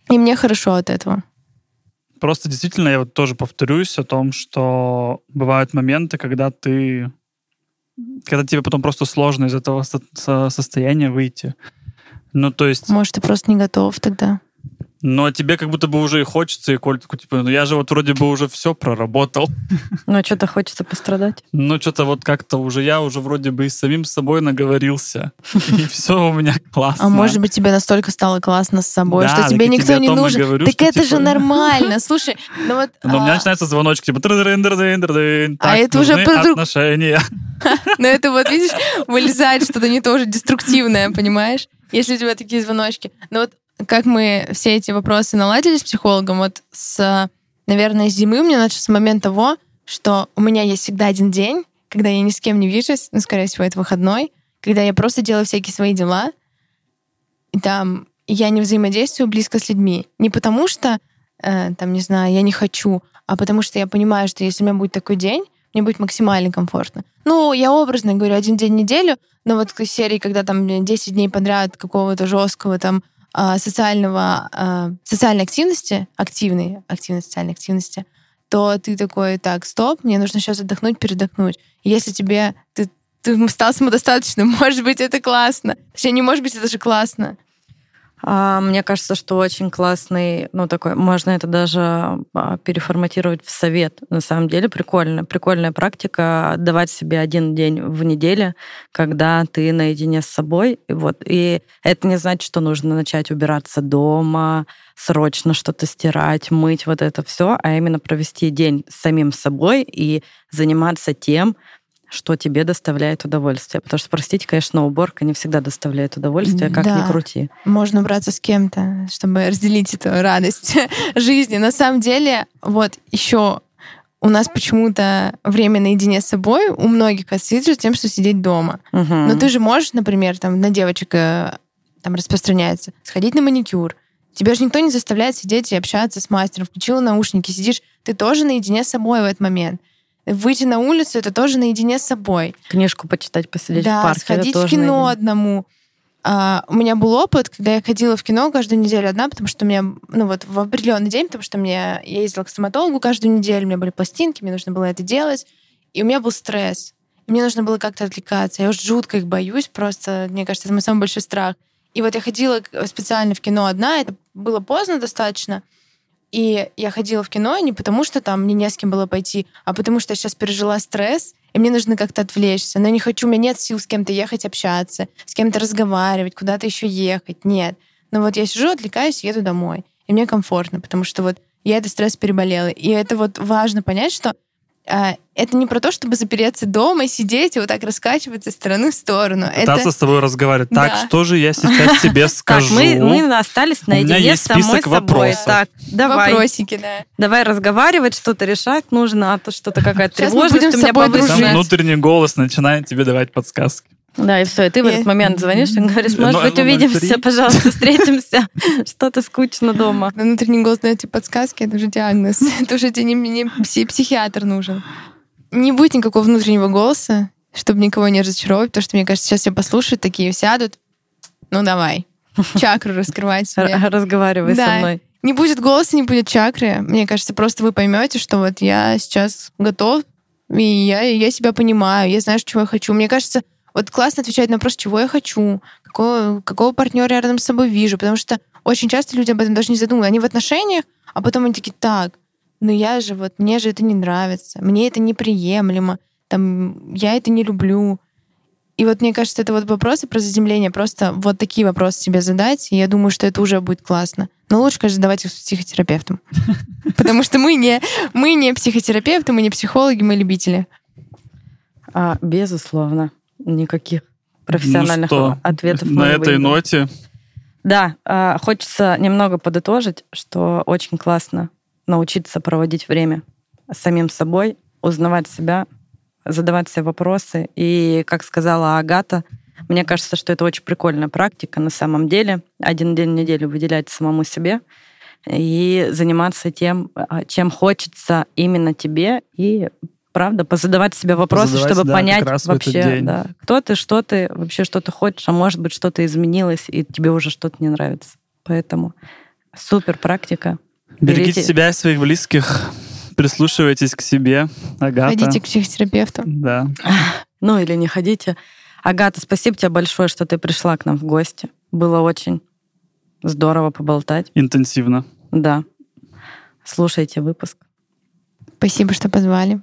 И мне хорошо от этого. Просто действительно, я вот тоже повторюсь о том, что бывают моменты, когда ты когда тебе потом просто сложно из этого состояния выйти. Ну, то есть... Может, ты просто не готов тогда. Но тебе как будто бы уже и хочется, и Коль такой, типа, ну я же вот вроде бы уже все проработал. Ну, а что-то хочется пострадать. Ну, что-то вот как-то уже, я уже вроде бы и с самим собой наговорился. И все у меня классно. А может быть, тебе настолько стало классно с собой, что тебе никто не нужен. Так это же типа, нормально. Слушай, ну вот... Но у меня а начинается звоночек, типа... А это уже отношения. Но это вот, видишь, вылезает что-то не тоже деструктивное, понимаешь? Если у тебя такие звоночки. Но вот как мы все эти вопросы наладили с психологом, вот с, наверное, зимы у меня начался с момента того, что у меня есть всегда один день, когда я ни с кем не вижусь, ну, скорее всего, это выходной, когда я просто делаю всякие свои дела, и там я не взаимодействую близко с людьми. Не потому что, э, там, не знаю, я не хочу, а потому что я понимаю, что если у меня будет такой день, мне будет максимально комфортно. Ну, я образно говорю, один день в неделю, но вот к серии, когда там 10 дней подряд какого-то жесткого там социального, а, социальной активности, активной, активной социальной активности, то ты такой, так, стоп, мне нужно сейчас отдохнуть, передохнуть. Если тебе ты, ты стал самодостаточным, может быть, это классно. Точнее, не может быть, это же классно. А, мне кажется, что очень классный, ну такой, можно это даже а, переформатировать в совет. На самом деле прикольно, прикольная практика давать себе один день в неделю, когда ты наедине с собой. И вот и это не значит, что нужно начать убираться дома, срочно что-то стирать, мыть, вот это все, а именно провести день с самим собой и заниматься тем, что тебе доставляет удовольствие. Потому что, простите, конечно, уборка не всегда доставляет удовольствие, как да. ни крути. Можно браться с кем-то, чтобы разделить эту радость жизни. На самом деле, вот еще у нас почему-то время наедине с собой у многих ассоциируется тем, что сидеть дома. Угу. Но ты же можешь, например, там на девочек э, там распространяется, сходить на маникюр. Тебя же никто не заставляет сидеть и общаться с мастером. Включила наушники, сидишь, ты тоже наедине с собой в этот момент выйти на улицу это тоже наедине с собой. Книжку почитать, посидеть да, в парке. сходить в кино наедине. одному. А, у меня был опыт, когда я ходила в кино каждую неделю одна, потому что у меня, ну вот в определенный день, потому что мне, я ездила к стоматологу каждую неделю, у меня были пластинки, мне нужно было это делать, и у меня был стресс. И мне нужно было как-то отвлекаться. Я уж жутко их боюсь, просто, мне кажется, это мой самый большой страх. И вот я ходила специально в кино одна, это было поздно достаточно, И я ходила в кино не потому, что там мне не с кем было пойти, а потому что я сейчас пережила стресс, и мне нужно как-то отвлечься. Но я не хочу, у меня нет сил с кем-то ехать общаться, с кем-то разговаривать, куда-то еще ехать. Нет. Но вот я сижу, отвлекаюсь, еду домой. И мне комфортно, потому что вот я этот стресс переболела. И это вот важно понять, что это не про то, чтобы запереться дома и сидеть и вот так раскачиваться из стороны в сторону. Пытаться это... с тобой разговаривать. Так, Да. что же я сейчас тебе скажу? Так, мы, мы остались У меня наедине есть с самой список собой. вопросов. Так, давай. Вопросики, да. Давай разговаривать, что-то решать нужно, а то что-то какая-то тревожность будем у с меня собой Там дружить. повышенная. внутренний голос начинает тебе давать подсказки. Да, и все, и ты в этот момент звонишь и говоришь, может Ну, быть, ну, увидимся, 03. пожалуйста, встретимся. Что-то скучно дома. Внутренний голос дает тебе подсказки, это уже диагноз. Это уже тебе не, не пси- психиатр нужен. Не будет никакого внутреннего голоса, чтобы никого не разочаровать, потому что, мне кажется, сейчас все послушают, такие сядут. Ну, давай. Чакру раскрывать себе. Разговаривай Да. со мной. Не будет голоса, не будет чакры. Мне кажется, просто вы поймете, что вот я сейчас готов, и я, я себя понимаю, я знаю, чего я хочу. Мне кажется, вот классно отвечать на вопрос, чего я хочу, какого, какого партнера я рядом с собой вижу, потому что очень часто люди об этом даже не задумываются. Они в отношениях, а потом они такие, так, ну я же вот, мне же это не нравится, мне это неприемлемо, там, я это не люблю. И вот мне кажется, это вот вопросы про заземление, просто вот такие вопросы себе задать, и я думаю, что это уже будет классно. Но лучше, конечно, задавать их с психотерапевтом. Потому что мы не, мы не психотерапевты, мы не психологи, мы любители. А, безусловно, никаких профессиональных Ну что, ответов На этой выйдем. ноте Да, а, хочется немного подытожить, что очень классно научиться проводить время с самим собой, узнавать себя, задавать себе вопросы. И, как сказала Агата, мне кажется, что это очень прикольная практика на самом деле. Один день в неделю выделять самому себе и заниматься тем, а, чем хочется именно тебе, и правда, позадавать себе вопросы, Позадавать, чтобы да, понять вообще, да, кто ты, что ты, вообще что ты хочешь, а может быть что-то изменилось, и тебе уже что-то не нравится. Поэтому супер практика. берегите Берите. себя и своих близких, прислушивайтесь к себе. Агата. Ходите к психотерапевту. Да. Ну или не ходите. Агата, спасибо тебе большое, что ты пришла к нам в гости. Было очень здорово поболтать. Интенсивно. Да. Слушайте выпуск. Спасибо, что позвали.